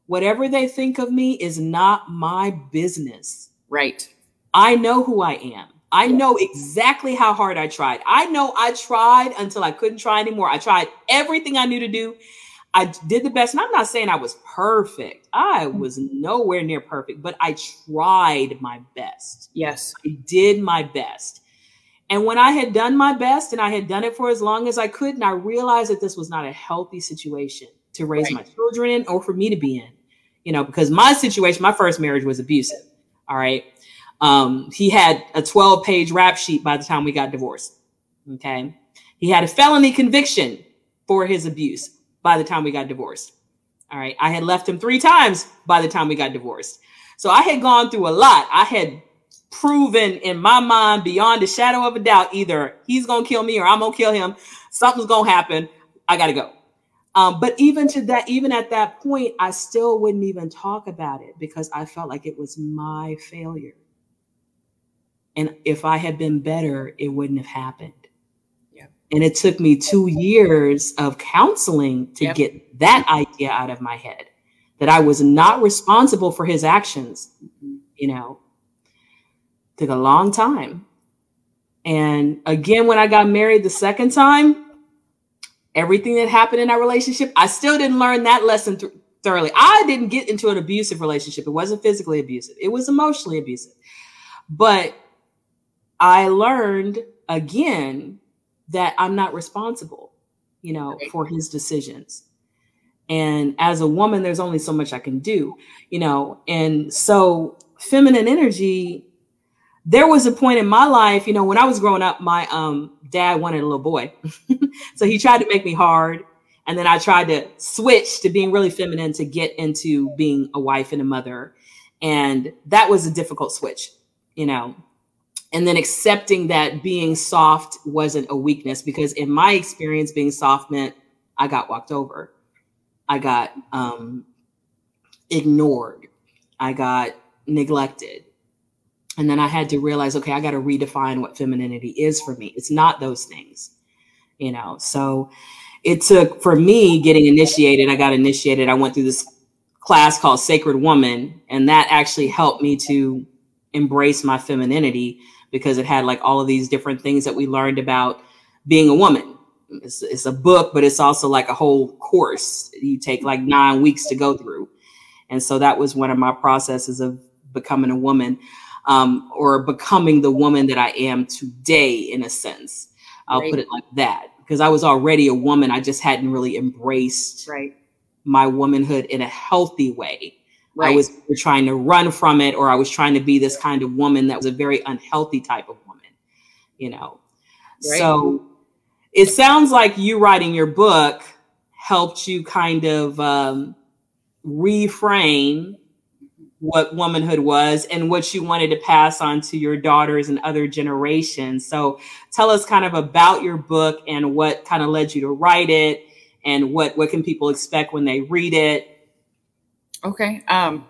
Whatever they think of me is not my business. Right. I know who I am. I know exactly how hard I tried. I know I tried until I couldn't try anymore. I tried everything I knew to do. I did the best. And I'm not saying I was perfect. I mm. was nowhere near perfect, but I tried my best. Yes. I did my best. And when I had done my best and I had done it for as long as I could, and I realized that this was not a healthy situation to raise right. my children in or for me to be in, you know, because my situation, my first marriage was abusive. All right. Um, he had a 12 page rap sheet by the time we got divorced. Okay. He had a felony conviction for his abuse by the time we got divorced. All right. I had left him three times by the time we got divorced. So I had gone through a lot. I had proven in my mind beyond a shadow of a doubt either he's going to kill me or I'm going to kill him. Something's going to happen. I got to go. Um, but even to that, even at that point, I still wouldn't even talk about it because I felt like it was my failure. And if I had been better, it wouldn't have happened. And it took me two years of counseling to yep. get that idea out of my head that I was not responsible for his actions. You know, took a long time. And again, when I got married the second time, everything that happened in our relationship, I still didn't learn that lesson th- thoroughly. I didn't get into an abusive relationship. It wasn't physically abusive. It was emotionally abusive. But I learned again that I'm not responsible, you know, right. for his decisions. And as a woman, there's only so much I can do, you know. And so, feminine energy, there was a point in my life, you know, when I was growing up, my um, dad wanted a little boy. so he tried to make me hard. And then I tried to switch to being really feminine to get into being a wife and a mother. And that was a difficult switch, you know and then accepting that being soft wasn't a weakness because in my experience being soft meant i got walked over. I got um, ignored. I got neglected. And then i had to realize okay i got to redefine what femininity is for me. It's not those things you know? So it took for me getting initiated i got initiated. I went through this class called sacred woman and that actually helped me to embrace my femininity because it had like all of these different things that we learned about being a woman. It's, it's a book, but it's also like a whole course you take like nine weeks to go through. And so that was one of my processes of becoming a woman um, or becoming the woman that I am today, in a sense. I'll right. put it like that because I was already a woman. I just hadn't really embraced right. my womanhood in a healthy way. Right. I was trying to run from it, or I was trying to be this kind of woman that was a very unhealthy type of woman, you know. Right. So it sounds like you writing your book helped you kind of um, reframe what womanhood was and what you wanted to pass on to your daughters and other generations. So tell us kind of about your book and what kind of led you to write it and what what can people expect when they read it Okay. Um,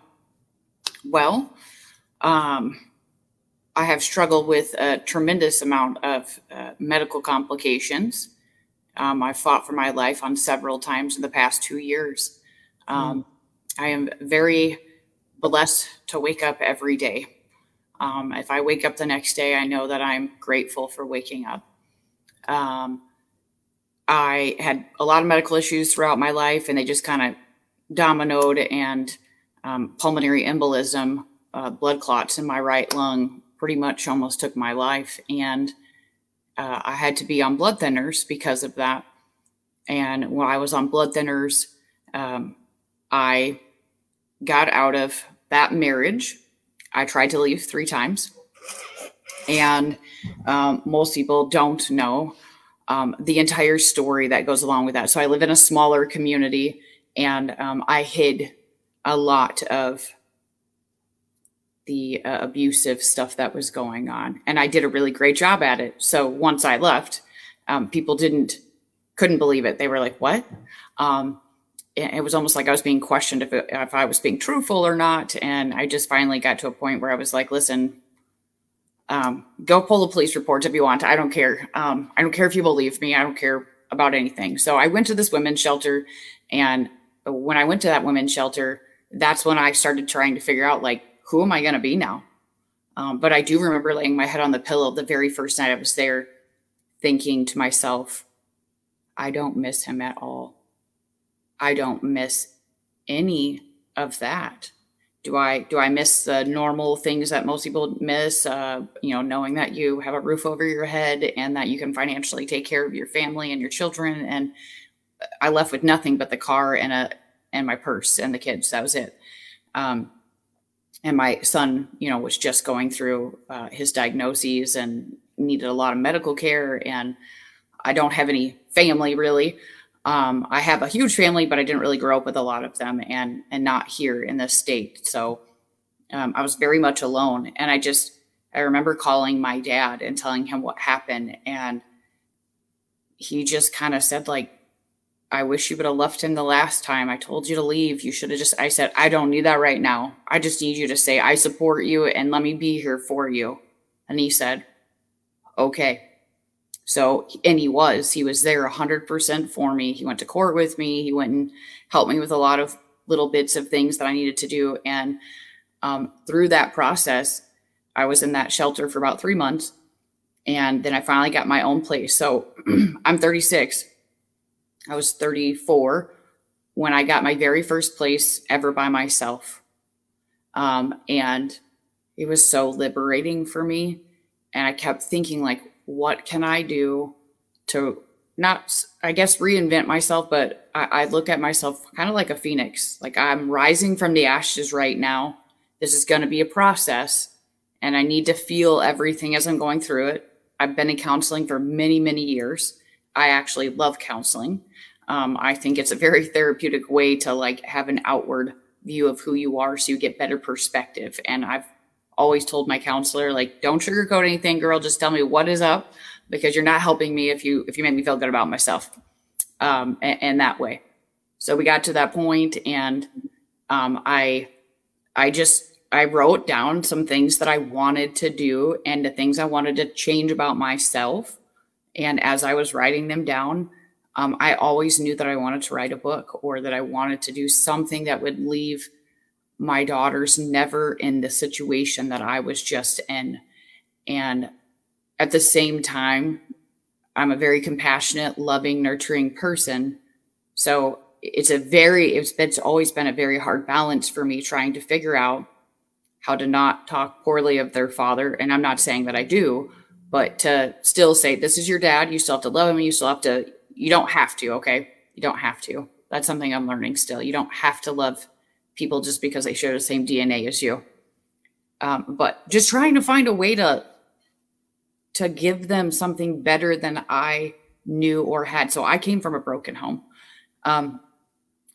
well, um, I have struggled with a tremendous amount of uh, medical complications. Um, I fought for my life on several times in the past two years. Um, mm. I am very blessed to wake up every day. Um, if I wake up the next day, I know that I'm grateful for waking up. Um, I had a lot of medical issues throughout my life, and they just kind of dominoed and um, pulmonary embolism, uh, blood clots in my right lung pretty much almost took my life. And uh, I had to be on blood thinners because of that. And when I was on blood thinners, um, I got out of that marriage. I tried to leave three times. And um, most people don't know um, the entire story that goes along with that. So I live in a smaller community and um, I hid a lot of the uh, abusive stuff that was going on, and I did a really great job at it. So once I left, um, people didn't couldn't believe it. They were like, "What?" Um, it, was almost like I was being questioned if it, if I was being truthful or not, and I just finally got to a point where I was like, "Listen." Um, go pull the police reports if you want. I don't care. Um, I don't care if you believe me. I don't care about anything. So I went to this women's shelter and when I went to that women's shelter, that's when I started trying to figure out like, who am I going to be now? Um, but I do remember laying my head on the pillow the very first night I was there, thinking to myself, I don't miss him at all. I don't miss any of that. Do I do I miss the normal things that most people miss? Uh, you know, knowing that you have a roof over your head and that you can financially take care of your family and your children and I left with nothing but the car and a and my purse and the kids. That was it. Um, and my son, you know, was just going through uh, his diagnoses and needed a lot of medical care. And I don't have any family really. Um, I have a huge family, but I didn't really grow up with a lot of them, and and not here in this state. So um, I was very much alone. And I just I remember calling my dad and telling him what happened, and he just kind of said like I wish you would have left him the last time. I told you to leave. You should have just, I said, I don't need that right now. I just need you to say, I support you and let me be here for you. And he said, okay. So, and he was, he was there 100% for me. He went to court with me. He went and helped me with a lot of little bits of things that I needed to do. And um, through that process, I was in that shelter for about three months. And then I finally got my own place. So I'm 36 I was 34 when I got my very first place ever by myself. Um, and it was so liberating for me. And I kept thinking, like, what can I do to not, I guess, reinvent myself, but I, I look at myself kind of like a phoenix. Like I'm rising from the ashes right now. This is going to be a process, and I need to feel everything as I'm going through it. I've been in counseling for many, many years. I actually love counseling. Um, I think it's a very therapeutic way to like have an outward view of who you are so you get better perspective. And I've always told my counselor, like, don't sugarcoat anything, girl. Just tell me what is up because you're not helping me if you if you make me feel good about myself. Um, and, and that way. So we got to that point and um, I I just I wrote down some things that I wanted to do and the things I wanted to change about myself. And as I was writing them down, um, I always knew that I wanted to write a book or that I wanted to do something that would leave my daughters never in the situation that I was just in. And at the same time, I'm a very compassionate, loving, nurturing person. So it's a very, it's, it's always been a very hard balance for me trying to figure out how to not talk poorly of their father. And I'm not saying that I do, but to still say, this is your dad. You still have to love him. You still have to you don't have to, okay? You don't have to. That's something I'm learning still. You don't have to love people just because they share the same DNA as you. Um, but just trying to find a way to to give them something better than I knew or had. So I came from a broken home, um,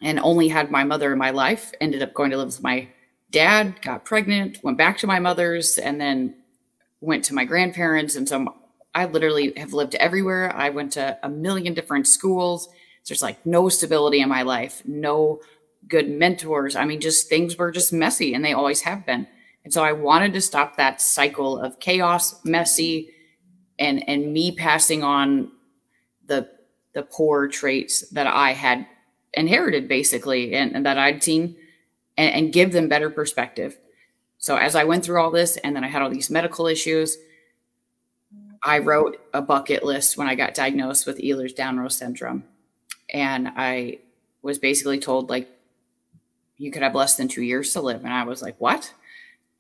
and only had my mother in my life. Ended up going to live with my dad. Got pregnant. Went back to my mother's, and then went to my grandparents. And so I literally have lived everywhere. I went to a million different schools. There's like no stability in my life, no good mentors. I mean, just things were just messy and they always have been. And so I wanted to stop that cycle of chaos, messy, and and me passing on the the poor traits that I had inherited basically and, and that I'd seen and, and give them better perspective. So as I went through all this and then I had all these medical issues, I wrote a bucket list when I got diagnosed with Ehlers-Danlos syndrome. And I was basically told, like, you could have less than two years to live. And I was like, what?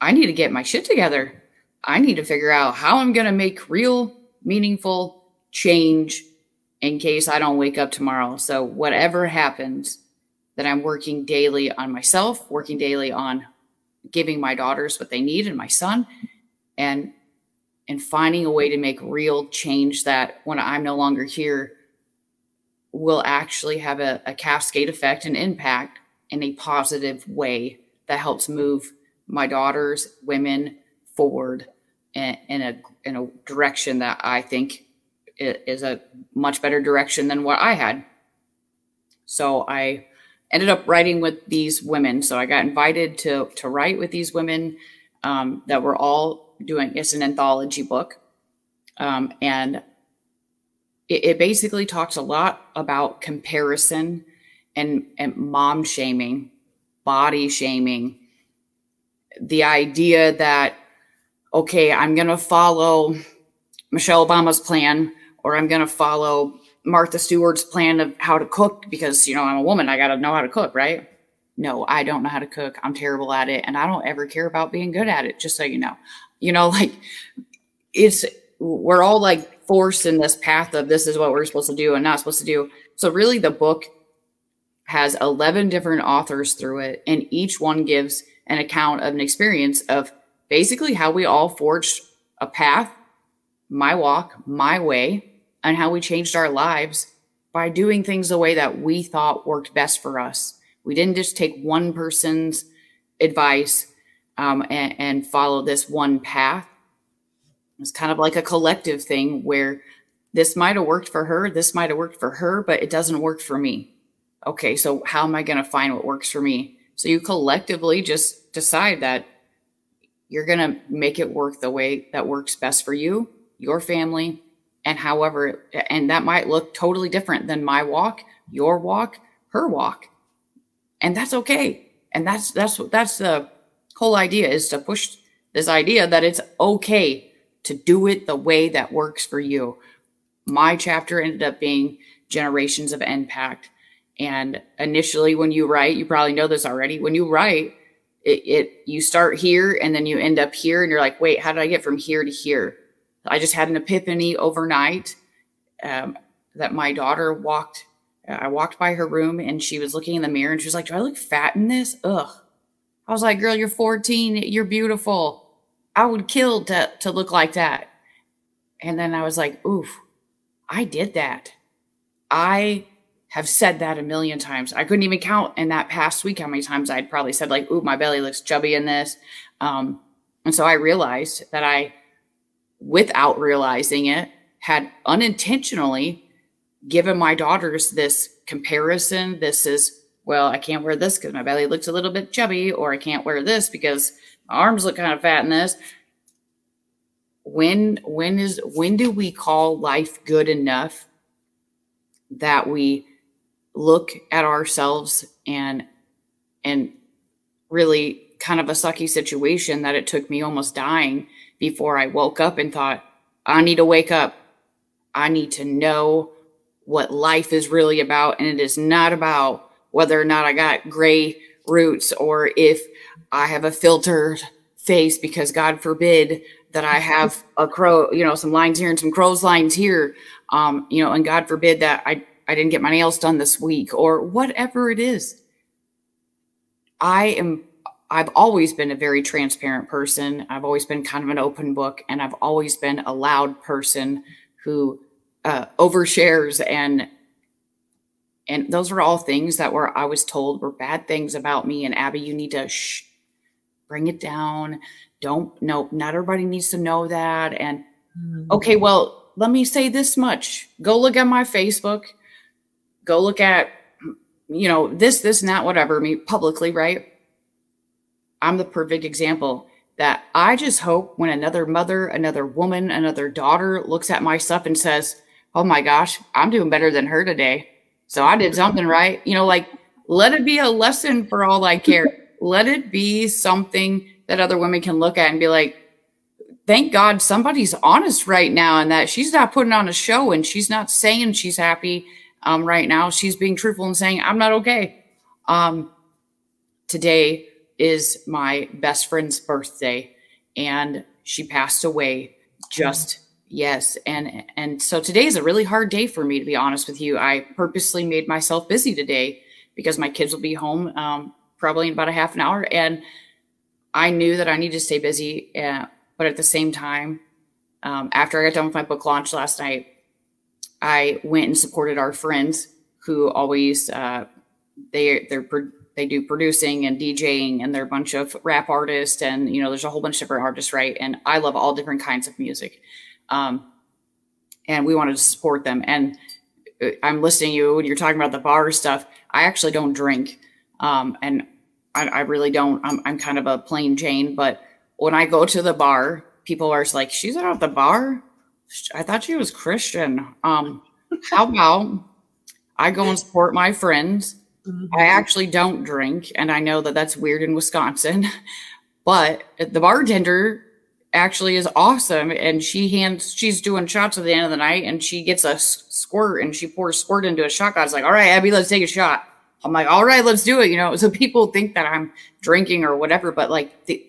I need to get my shit together. I need to figure out how I'm going to make real, meaningful change in case I don't wake up tomorrow. So, whatever happens, that I'm working daily on myself, working daily on giving my daughters what they need and my son, and and finding a way to make real change that when I'm no longer here will actually have a, a cascade effect and impact in a positive way that helps move my daughters, women forward in, in a in a direction that I think is a much better direction than what I had. So I ended up writing with these women. So I got invited to to write with these women um, that were all doing it's an anthology book um, and it, it, basically talks a lot about comparison and, and mom shaming body shaming the idea that okay i'm to follow michelle obama's plan or i'm to follow martha stewart's plan of how to cook because you know i'm a woman i got to know how to cook right? No i don't know how to cook. I'm terrible at it and i don't ever care about being good at it just so you know. You know, like it's we're all like forced in this path of this is what we're supposed to do and not supposed to do. So really the book has 11 different authors through it and each one gives an account of an experience of basically how we all forged a path, my walk, my way, and how we changed our lives by doing things the way that we thought worked best for us. We didn't just take one person's advice um, and, and follow this one path. It's kind of like a collective thing where this might have worked for her, this might have worked for her, but it doesn't work for me. Okay, so how am I going to find what works for me? So you collectively just decide that you're going to make it work the way that works best for you, your family, and however, and that might look totally different than my walk, your walk, her walk. And that's okay. And that's, that's, that's the, whole idea is to push this idea that it's okay to do it the way that works for you. My chapter ended up being generations of impact. And initially, when you write, you probably know this already. When you write, it, it you start here and then you end up here, and you're like, wait, how did I get from here to here? I just had an epiphany overnight um, that my daughter walked. I walked by her room and she was looking in the mirror and she was like, "Do I look fat in this?" Ugh. I was like, "Girl, you're 14. You're beautiful. I would kill to to look like that." And then I was like, "Oof, I did that. I have said that a million times. I couldn't even count in that past week how many times I'd probably said like, "Ooh, my belly looks chubby in this." Um, and so I realized that I, without realizing it, had unintentionally given my daughters this comparison. This is well, I can't wear this because my belly looks a little bit chubby, or I can't wear this because my arms look kind of fat in this. When when is when do we call life good enough that we look at ourselves and and really kind of a sucky situation that it took me almost dying before I woke up and thought, I need to wake up. I need to know what life is really about. And it is not about whether or not I got gray roots or if I have a filtered face because God forbid that I have a crow, you know, some lines here and some crow's lines here. Um, you know, and God forbid that I I didn't get my nails done this week or whatever it is. I am I've always been a very transparent person. I've always been kind of an open book and I've always been a loud person who uh, overshares and and those are all things that were I was told were bad things about me and Abby you need to shh, bring it down. Don't no not everybody needs to know that and mm-hmm. okay, well, let me say this much. Go look at my Facebook go look at, you know, this, this, and that, whatever, me publicly, right? I'm the perfect example that I just hope when another mother, another woman, another daughter looks at my stuff and says, Oh my gosh, I'm doing better than her today. So I did something right. You know, like let it be a lesson for all I care. let it be something that other women can look at and be like, thank God somebody's honest right now and that she's not putting on a show and she's not saying she's happy um, right now. She's being truthful and saying, I'm not okay. Um, today is my best friend's birthday, and she passed away just yes and and so today is a really hard day for me to be honest with you. I purposely made myself busy today because my kids will be home um, probably in about a half an hour and i knew that i needed to stay busy uh, but at the same time um, after i got done with my book launch last night I went and supported our friends who always uh, they they're they do producing and DJing and they're a bunch of rap artists and you know there's a whole bunch of different artists right and I love all different kinds of music, um, and we wanted to support them and uh, I'm listening to you when you're talking about the bar stuff. I actually don't drink, um, and I, I, really don't. I'm, I'm kind of a plain Jane, but when I go to the bar, people are like, "She's at the bar." I thought she was Christian. Um, how about I go and support my friends? Mm-hmm. I actually don't drink, and I know that that's weird in Wisconsin, but the bartender actually is awesome, and she hands she's doing shots at the end of the night, and she gets a squirt and she pours squirt into a shot glass. Like, all right, Abby, let's take a shot. I'm like, all right, let's do it. You know, so people think that I'm drinking or whatever, but like the,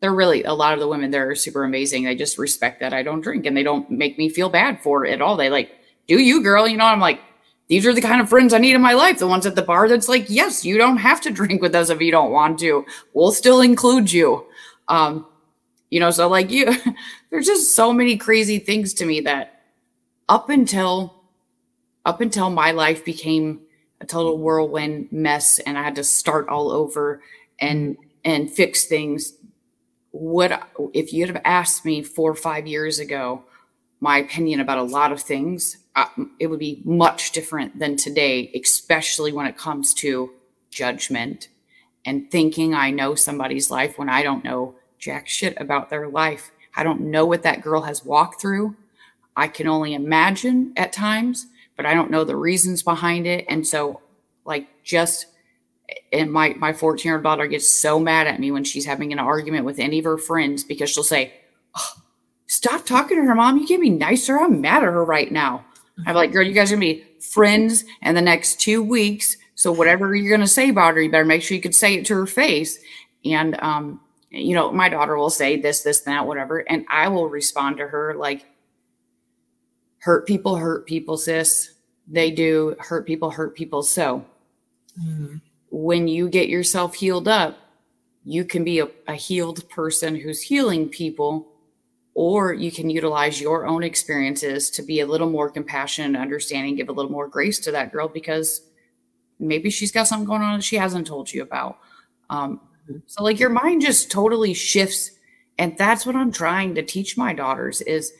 they're really a lot of the women there are super amazing. They just respect that I don't drink and they don't make me feel bad for it at all. They like, do you, girl? You know, I'm like, these are the kind of friends I need in my life. The ones at the bar that's like, yes, you don't have to drink with us if you don't want to. We'll still include you. Um, you know, so like you, there's just so many crazy things to me that up until up until my life became a total whirlwind mess and I had to start all over and and fix things what if you'd have asked me four or five years ago my opinion about a lot of things uh, it would be much different than today especially when it comes to judgment and thinking i know somebody's life when i don't know jack shit about their life. I don't know what that girl has walked through. I can only imagine at times but i don't know the reasons behind it. And so like just and my my 14 year old daughter gets so mad at me when she's having an argument with any of her friends because she'll say oh, stop talking to her mom. You can be nicer. I'm mad at her right now I'm like, girl, you guys are gonna be friends in the next two weeks. So whatever you're gonna say about her, you better make sure you can say it to her face. And um, you know, my daughter will say this, this, that, whatever, and I will respond to her like, hurt people hurt people, sis. They do hurt people hurt people. So mm-hmm. when you get yourself healed up, you can be a, a healed person who's healing people or you can utilize your own experiences to be a little more compassionate and understanding, give a little more grace to that girl because maybe she's got something going on that she hasn't told you about. Um, so like your mind just totally shifts. And that's what I'm trying to teach my daughters is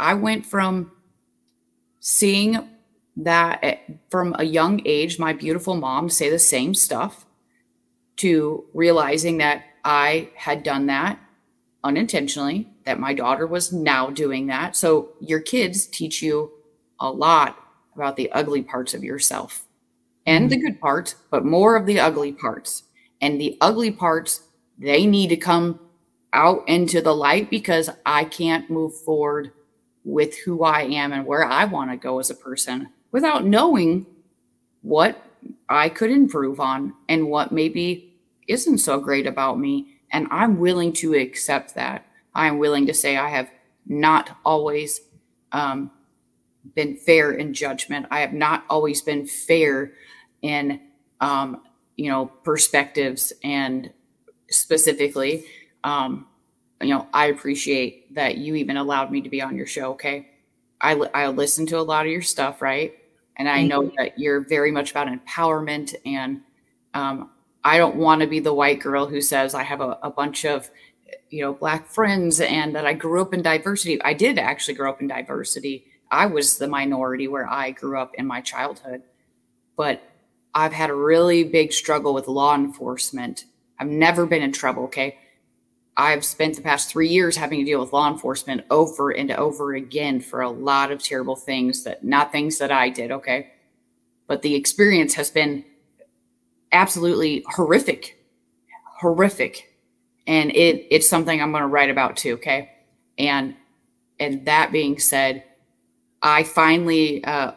I went from seeing that eh, from a young age, my beautiful mom say the same stuff to realizing that I had done that unintentionally that my daughter was now doing that. So your kids teach you a lot about the ugly parts of yourself and the mm-hmm. good parts, but more of the ugly parts. And the ugly parts, they need to come out into the light because I can't move forward with who I am and where I want to go as a person without knowing what I could improve on and what maybe isn't so great about me and I'm willing to accept that. I'm willing to say I have not always um, been fair in judgment. I have not always been fair in, um, you know, perspectives and specifically, um, you know, I appreciate that you even allowed me to be on your show. Okay. I, I listen to a lot of your stuff, right? And I know that you're very much about empowerment and um, I don't want to be the white girl who says I have a, a bunch of you know black friends and that I grew up in diversity. I did actually grow up in diversity. I was the minority where I grew up in my childhood. But I've had a really big struggle with law enforcement. I've never been in trouble, okay? I've spent the past 3 years having to deal with law enforcement over and over again for a lot of terrible things that not things that I did, okay? But the experience has been absolutely horrific, horrific. And it it's something I'm going to write about too. Okay, and and that being said, I finally uh,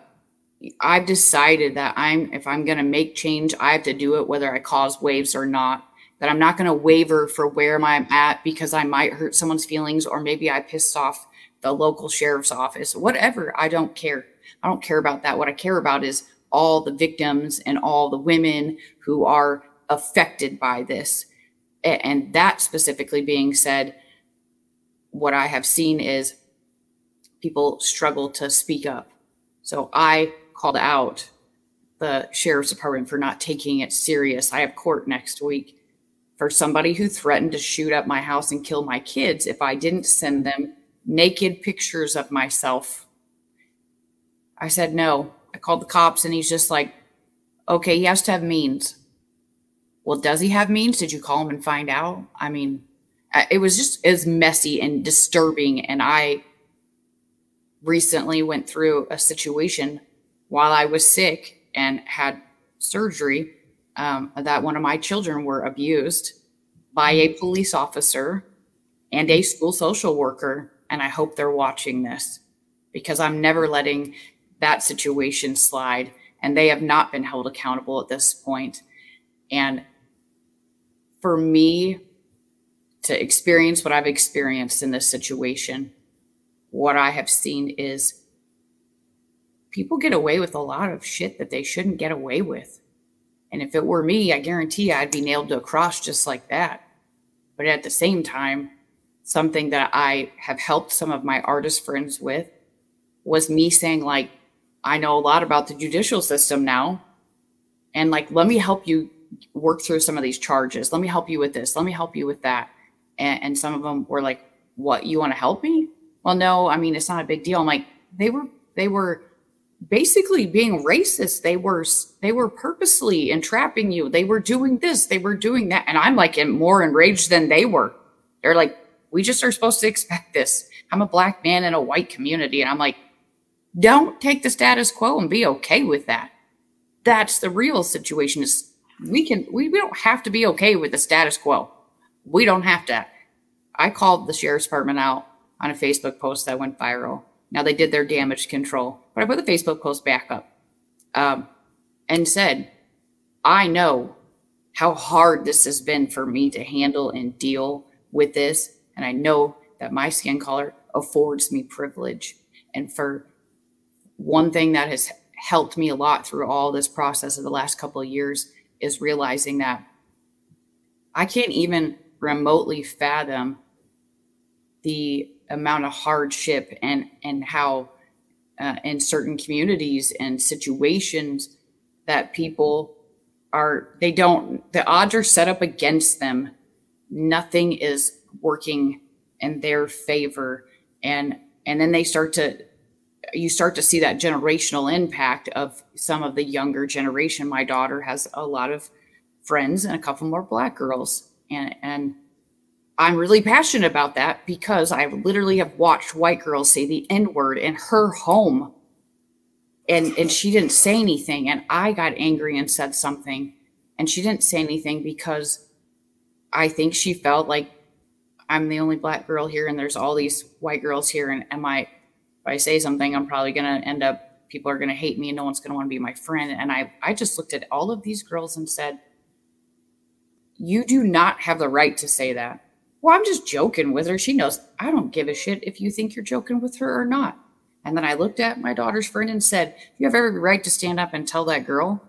I've decided that I'm if I'm going to make change, I have to do it whether I cause waves or not. That I'm not going to waver for where I'm at because I might hurt someone's feelings or maybe I pissed off the local sheriff's office, whatever. I don't care. I don't care about that. What I care about is all the victims and all the women who are affected by this. And that specifically being said, what I have seen is people struggle to speak up. So I called out the sheriff's department for not taking it serious. I have court next week for somebody who threatened to shoot up my house and kill my kids if I didn't send them naked pictures of myself. I said, no, I called the cops and he's just like, okay, he has to have means. Well, does he have means? Did you call him and find out? I mean, it was just as messy and disturbing. And I recently went through a situation while I was sick and had surgery um, that one of my children were abused by a police officer and a school social worker. And I hope they're watching this because I'm never letting that situation slide and they have not been held accountable at this point. and for me to experience what i've experienced in this situation what i have seen is people get away with a lot of shit that they shouldn't get away with and if it were me i guarantee i'd be nailed to a cross just like that but at the same time something that i have helped some of my artist friends with was me saying like I know a lot about the judicial system now. And like, let me help you work through some of these charges. Let me help you with this. Let me help you with that. And, and some of them were like, what, you want to help me? Well, no, I mean, it's not a big deal. I'm like, they were, they were basically being racist. They were, they were purposely entrapping you. They were doing this, they were doing that. And I'm like more enraged than they were. They're like, we just are supposed to expect this. I'm a black man in a white community. And I'm like, don't take the status quo and be okay with that. That's the real situation we can we, we don't have to be okay with the status quo. We don't have to. I called the sheriff's department out on a Facebook post that went viral. Now they did their damage control, but I put the Facebook post back up um, and said, I know how hard this has been for me to handle and deal with this. And I know that my skin color affords me privilege. And for one thing that has helped me a lot through all this process of the last couple of years is realizing that I can't even remotely fathom the amount of hardship and and how uh, in certain communities and situations that people are they don't the odds are set up against them. Nothing is working in their favor. And and then they start to you start to see that generational impact of some of the younger generation my daughter has a lot of friends and a couple more black girls and and I'm really passionate about that because I literally have watched white girls say the N word in her home. And, and she didn't say anything. And I got angry and said something. And she didn't say anything because I think she felt like I'm the only black girl here and there's all these white girls here. And am I, if I say something, I'm probably going to end up, people are going to hate me and no one's going to want to be my friend. And I, I just looked at all of these girls and said, You do not have the right to say that well, I'm just joking with her. She knows I don't give a shit if you think you're joking with her or not. And then I looked at my daughter's friend and said, You have every right to stand up and tell that girl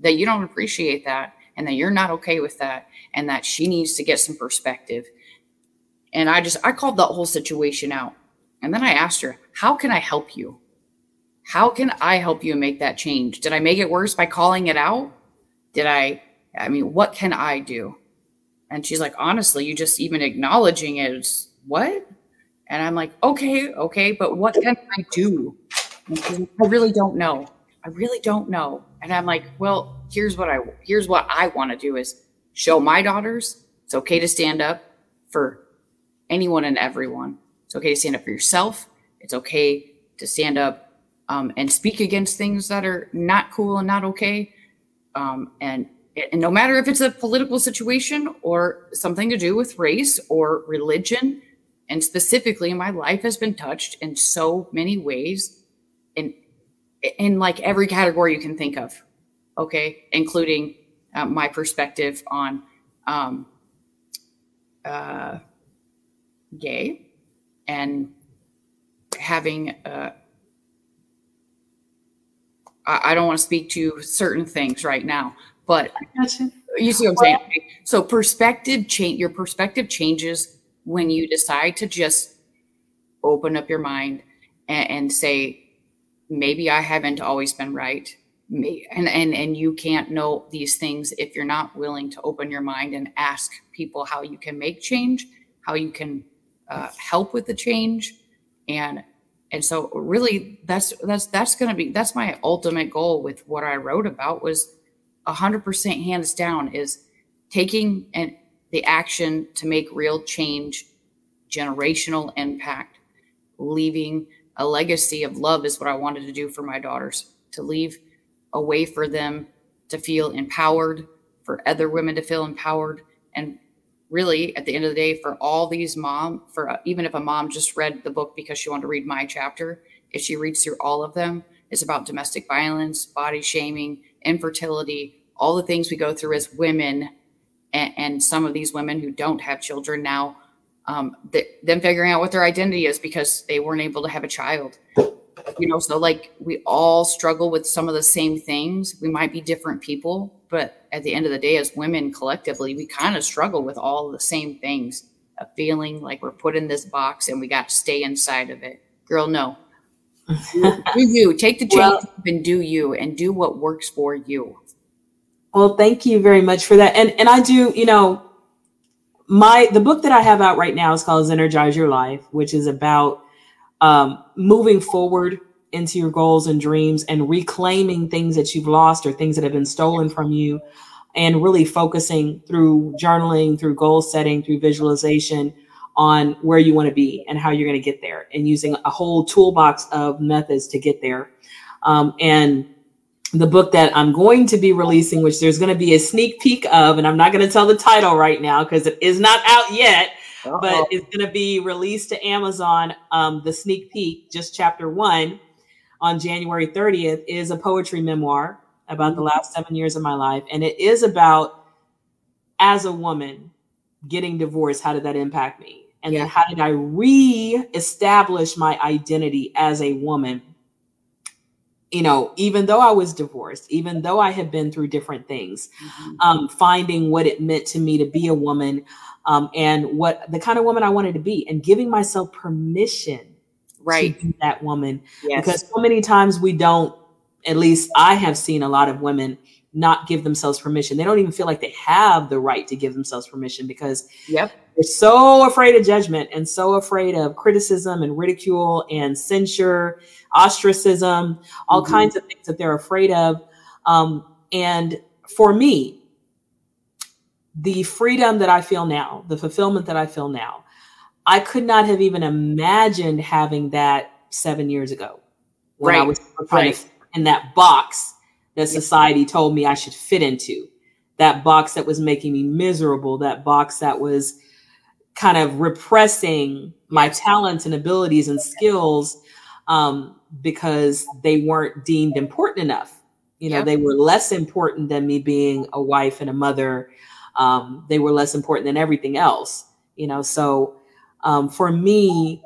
that you don't appreciate that and that you're not okay with that and that she needs to get some perspective. And I just, I called that whole situation out. And then I asked her, How can I help you? How can I help you make that change? Did I make it worse by calling it out? Did I, I mean, what can I do? And she's like, honestly, you just even acknowledging it is what? And I'm like, okay, okay, but what can I do? Like, I really don't know. I really don't know. And I'm like, well, here's what I here's what I want to do is show my daughters it's okay to stand up for anyone and everyone. It's okay to stand up for yourself. It's okay to stand up um, and speak against things that are not cool and not okay. Um, and and no matter if it's a political situation or something to do with race or religion, and specifically, my life has been touched in so many ways, in in like every category you can think of. Okay, including uh, my perspective on um, uh, gay and having. Uh, I, I don't want to speak to certain things right now, but you see what I'm saying? So perspective change your perspective changes when you decide to just open up your mind and, and say, maybe I haven't always been right. And, and and you can't know these things if you're not willing to open your mind and ask people how you can make change, how you can uh, help with the change, and and so really that's that's that's going to be that's my ultimate goal with what I wrote about was 100% hands down is taking an, the action to make real change, generational impact, leaving a legacy of love is what I wanted to do for my daughters, to leave a way for them to feel empowered, for other women to feel empowered, and really at the end of the day for all these mom for uh, even if a mom just read the book because she wanted to read my chapter if she reads through all of them it's about domestic violence body shaming infertility, all the things we go through as women, and, and some of these women who don't have children now, um, th- them figuring out what their identity is because they weren't able to have a child. You know, so like we all struggle with some of the same things. We might be different people, but at the end of the day, as women collectively, we kind of struggle with all the same things. A feeling like we're put in this box and we got to stay inside of it. Girl, no, do you take the change well, and do you and do what works for you well thank you very much for that and and i do you know my the book that i have out right now is called Zennurgize your life which is about um, moving forward into your goals and dreams and reclaiming things that you've lost or things that have been stolen from you and really focusing through journaling through goal setting through visualization on where you want to be and how you're going to get there and using a whole toolbox of methods to get there. Um, and the book that I'm going to be releasing, which there's going to be a sneak peek of, and I'm not going to tell the title right now because it is not out yet, Uh-oh. but it's going to be released to Amazon. Um, the sneak peek, just chapter one, on January 30th is a poetry memoir about the last seven years of my life. And it is about, as a woman, getting divorced, how did that impact me? And yeah. then how did I re establish my identity as a woman? You know, even though I was divorced, even though I had been through different things, mm-hmm. um, finding what it meant to me to be a woman um, and what the kind of woman I wanted to be, and giving myself permission right. that woman. Yes. Because so many times we don't at least I have seen a lot of women not give themselves permission. They don't even feel like they have the right to give themselves permission because yep. they're so afraid of judgment and so afraid of criticism and ridicule and censure, ostracism, all mm-hmm. kinds of things that they're afraid of. Um, and for me, the freedom that I feel now, the fulfillment that I feel now, I could not have even imagined having that seven years ago when right. I was right. in that box that society told me I should fit into. That box that was making me miserable, that box that was kind of repressing my talents and abilities and skills um, because they weren't deemed important enough. You know, they were less important than me being a wife and a mother. Um, they were less important than everything else. You know, so um, for me,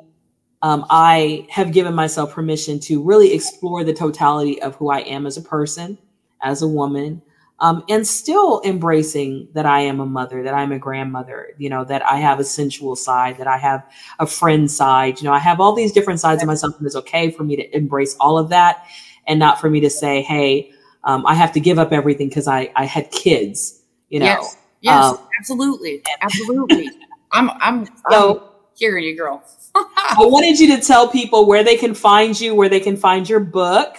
um, I have given myself permission to really explore the totality of who I am as a person, as a woman, um, and still embracing that I am a mother, that I'm a grandmother, you know, that I have a sensual side, that I have a friend side. You know, I have all these different sides of myself, and it's okay for me to embrace all of that and not for me to say, hey, um, I have to give up everything because I, I had kids, you know. Yes, yes um, absolutely. Absolutely. I'm, I'm, so, I'm hearing you, girl. I wanted you to tell people where they can find you, where they can find your book.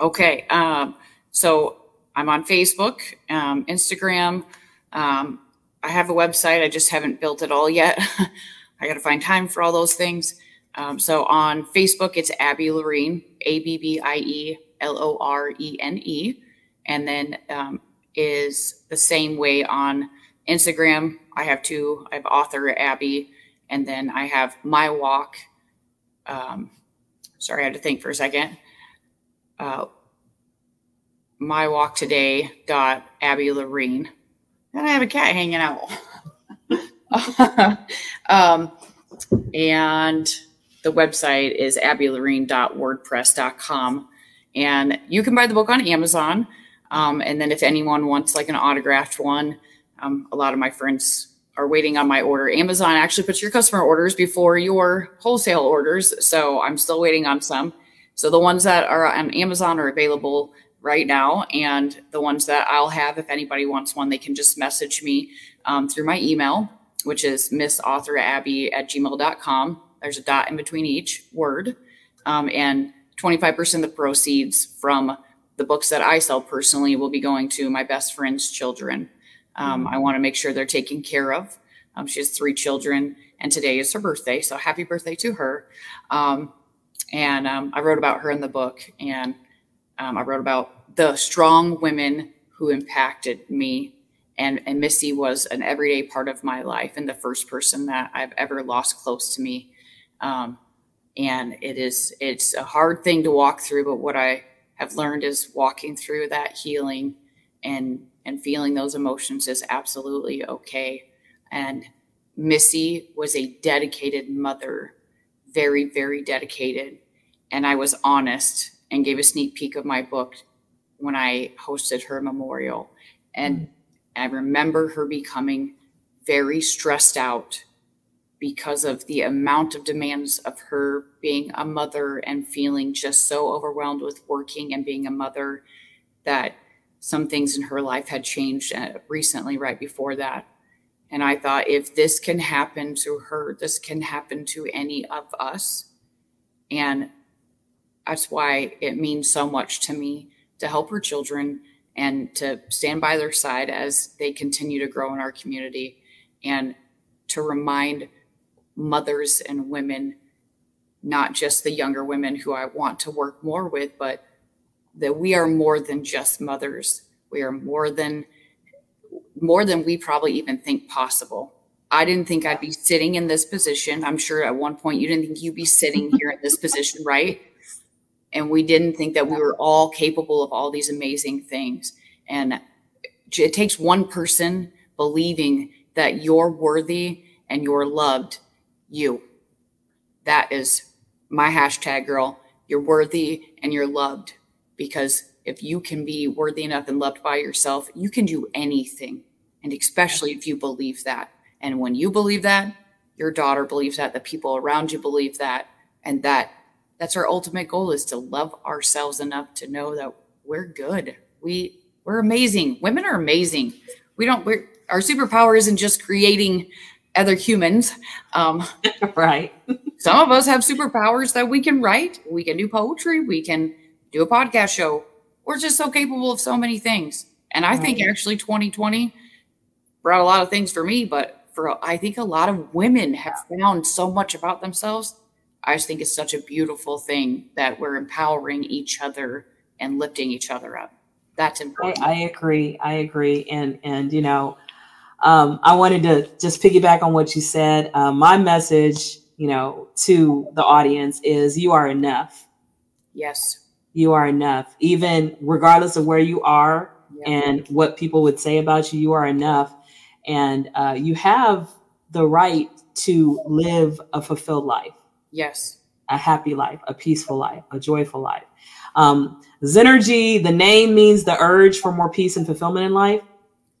Okay. Um, so I'm on Facebook, um, Instagram. Um, I have a website. I just haven't built it all yet. I got to find time for all those things. Um, so on Facebook, it's Abbie Lorene, A B B I E L O R E N E. And then um, is the same way on Instagram. I have two. I have author Abbie and then I have my walk. Um, sorry, I had to think for a second. Uh, my walk today dot Abbie Lorene. And I have a cat hanging out. um, and the website is abbielorene.wordpress.com. And you can buy the book on Amazon. Um, and then if anyone wants like an autographed one, um, a lot of my friends are waiting on my order. Amazon actually puts your customer orders before your wholesale orders. So I'm still waiting on some. So the ones that are on Amazon are available right now. And the ones that I'll have, if anybody wants one, they can just message me um, through my email, which is missauthorabby at gmail.com. There's a dot in between each word. Um, and 25% of the proceeds from the books that I sell personally will be going to my best friend's children. Um, I want to make sure they're taken care of. Um, she has three children, and today is her birthday. So happy birthday to her. Um, and um, I wrote about her in the book, and um, I wrote about the strong women who impacted me. And, and Missy was an everyday part of my life and the first person that I've ever lost close to me. Um, and it is it's a hard thing to walk through, but what I have learned is walking through that healing and and feeling those emotions is absolutely okay. And Missy was a dedicated mother, very, very dedicated. And I was honest and gave a sneak peek of my book when I hosted her memorial. And mm-hmm. I remember her becoming very stressed out because of the amount of demands of her being a mother and feeling just so overwhelmed with working and being a mother that some things in her life had changed uh, recently, right before that. And I thought, if this can happen to her, this can happen to any of us. And that's why it means so much to me to help her children and to stand by their side as they continue to grow in our community and to remind mothers and women, not just the younger women who I want to work more with, but that we are more than just mothers. We are more than more than we probably even think possible. I didn't think I'd be sitting in this position. I'm sure at one point you didn't think you'd be sitting here in this position, right? and we didn't think that we were all capable of all these amazing things. And it takes one person believing that you're worthy and you're loved, you. That is my hashtag, girl. You're worthy and you're loved because if you can be worthy enough and loved by yourself, you can do anything. And especially if you believe that. And when you believe that, your daughter believes that, the people around you believe that, and that that's our ultimate goal is to love ourselves enough to know that we're good. We we're amazing. Women are amazing. We don't we're our superpower isn't just creating other humans. Um, right. some of us have superpowers that we can write, we can do poetry, we can do a podcast show. We're just so capable of so many things. And I think actually 2020 brought a lot of things for me, but for I think a lot of women have found so much about themselves I just think it's such a beautiful thing that we're empowering each other and lifting each other up. That's important. I, I agree. I agree. And and you know, um, I wanted to just piggyback on what you said. Uh, my message, you know, to the audience is you are enough. Yes. You are enough. Even regardless of where you are and what people would say about you, you are enough. And uh, you have the right to live a fulfilled life Yes. A happy life, a peaceful life, a joyful life. Um, Zennurgy, the name means the urge for more peace and fulfillment in life.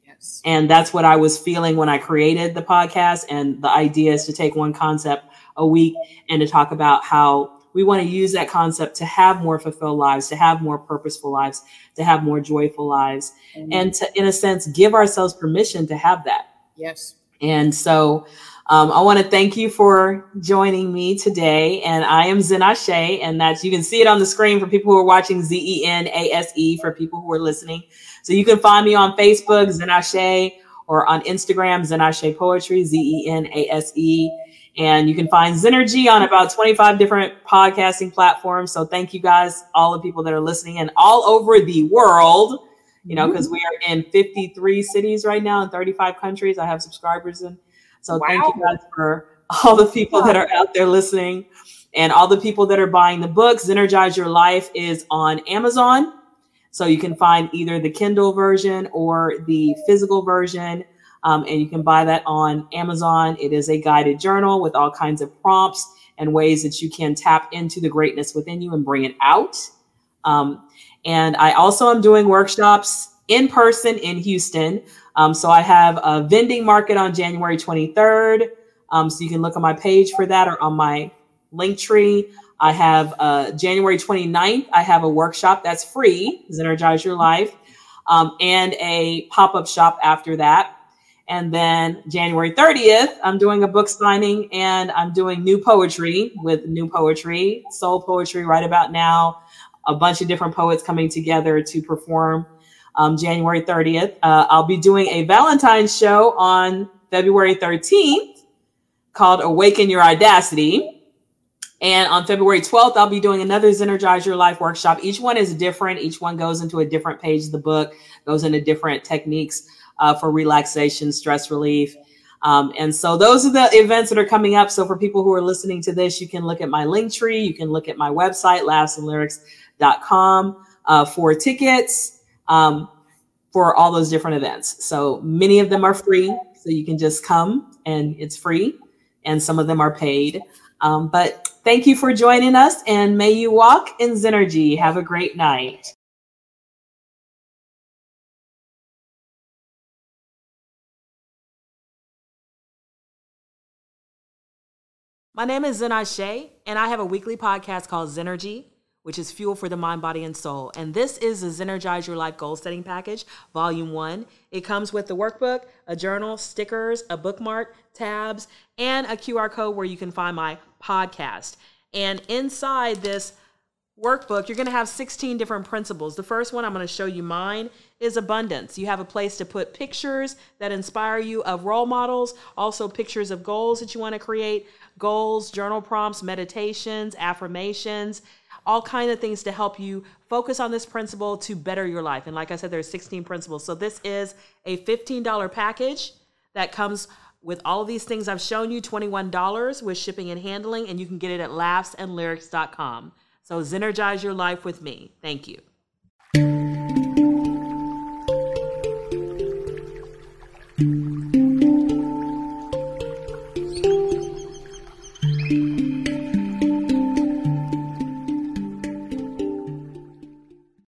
Yes. And that's what I was feeling when I created the podcast. And the idea is to take one concept a week and to talk about how we want to use that concept to have more fulfilled lives, to have more purposeful lives, to have more joyful lives, mm-hmm. and to, in a sense, give ourselves permission to have that. Yes. And so um, I want to thank you for joining me today. And I am Zenase, and that's you can see it on the screen for people who are watching Z E N A S E for people who are listening. So you can find me on Facebook, Zenase, or on Instagram, Zenase Poetry, Z E N A S E. And you can find Zennurgy on about 25 different podcasting platforms. So thank you guys, all the people that are listening and all over the world, you know, mm-hmm. because we are in 53 cities right now in 35 countries. I have subscribers in so wow. thank you guys for all the people that are out there listening and all the people that are buying the books. Zennurgize Your Life is on Amazon. So you can find either the Kindle version or the physical version. Um, and you can buy that on Amazon. It is a guided journal with all kinds of prompts and ways that you can tap into the greatness within you and bring it out. Um, and I also am doing workshops in person in Houston. Um, so I have a vending market on January 23rd. Um, so you can look on my page for that or on my link tree. I have uh, January 29th, I have a workshop that's free, Zennurgize Your Life, um, and a pop up shop after that. And then January 30th, I'm doing a book signing and I'm doing new poetry with new poetry, soul poetry right about now. A bunch of different poets coming together to perform um, January 30th. Uh, I'll be doing a Valentine's show on February 13th called Awaken Your Audacity. And on February 12th, I'll be doing another Zennurgize Your Life workshop. Each one is different. Each one goes into a different page of the book, goes into different techniques uh, for relaxation, stress relief. Um, and so those are the events that are coming up. So for people who are listening to this, you can look at my link tree. You can look at my website, laughzandlyrics.com uh, for tickets um, for all those different events. So many of them are free, so you can just come and it's free, and some of them are paid. Um, but thank you for joining us, and may you walk in Zennurgy. Have a great night. My name is Zenase, and I have a weekly podcast called Zennurgy which is Fuel for the Mind, Body, and Soul. And this is the Zennurgize Your Life Goal Setting Package, Volume 1. It comes with the workbook, a journal, stickers, a bookmark, tabs, and a QR code where you can find my podcast. And inside this workbook, you're going to have 16 different principles. The first one I'm going to show you mine is abundance. You have a place to put pictures that inspire you of role models, also pictures of goals that you want to create, goals, journal prompts, meditations, affirmations, all kind of things to help you focus on this principle to better your life. And like I said, there's 16 principles. So this is a $15 package that comes with all of these things I've shown you, $21 with shipping and handling, and you can get it at laughzandlyrics.com. So, Zennurgize your life with me. Thank you.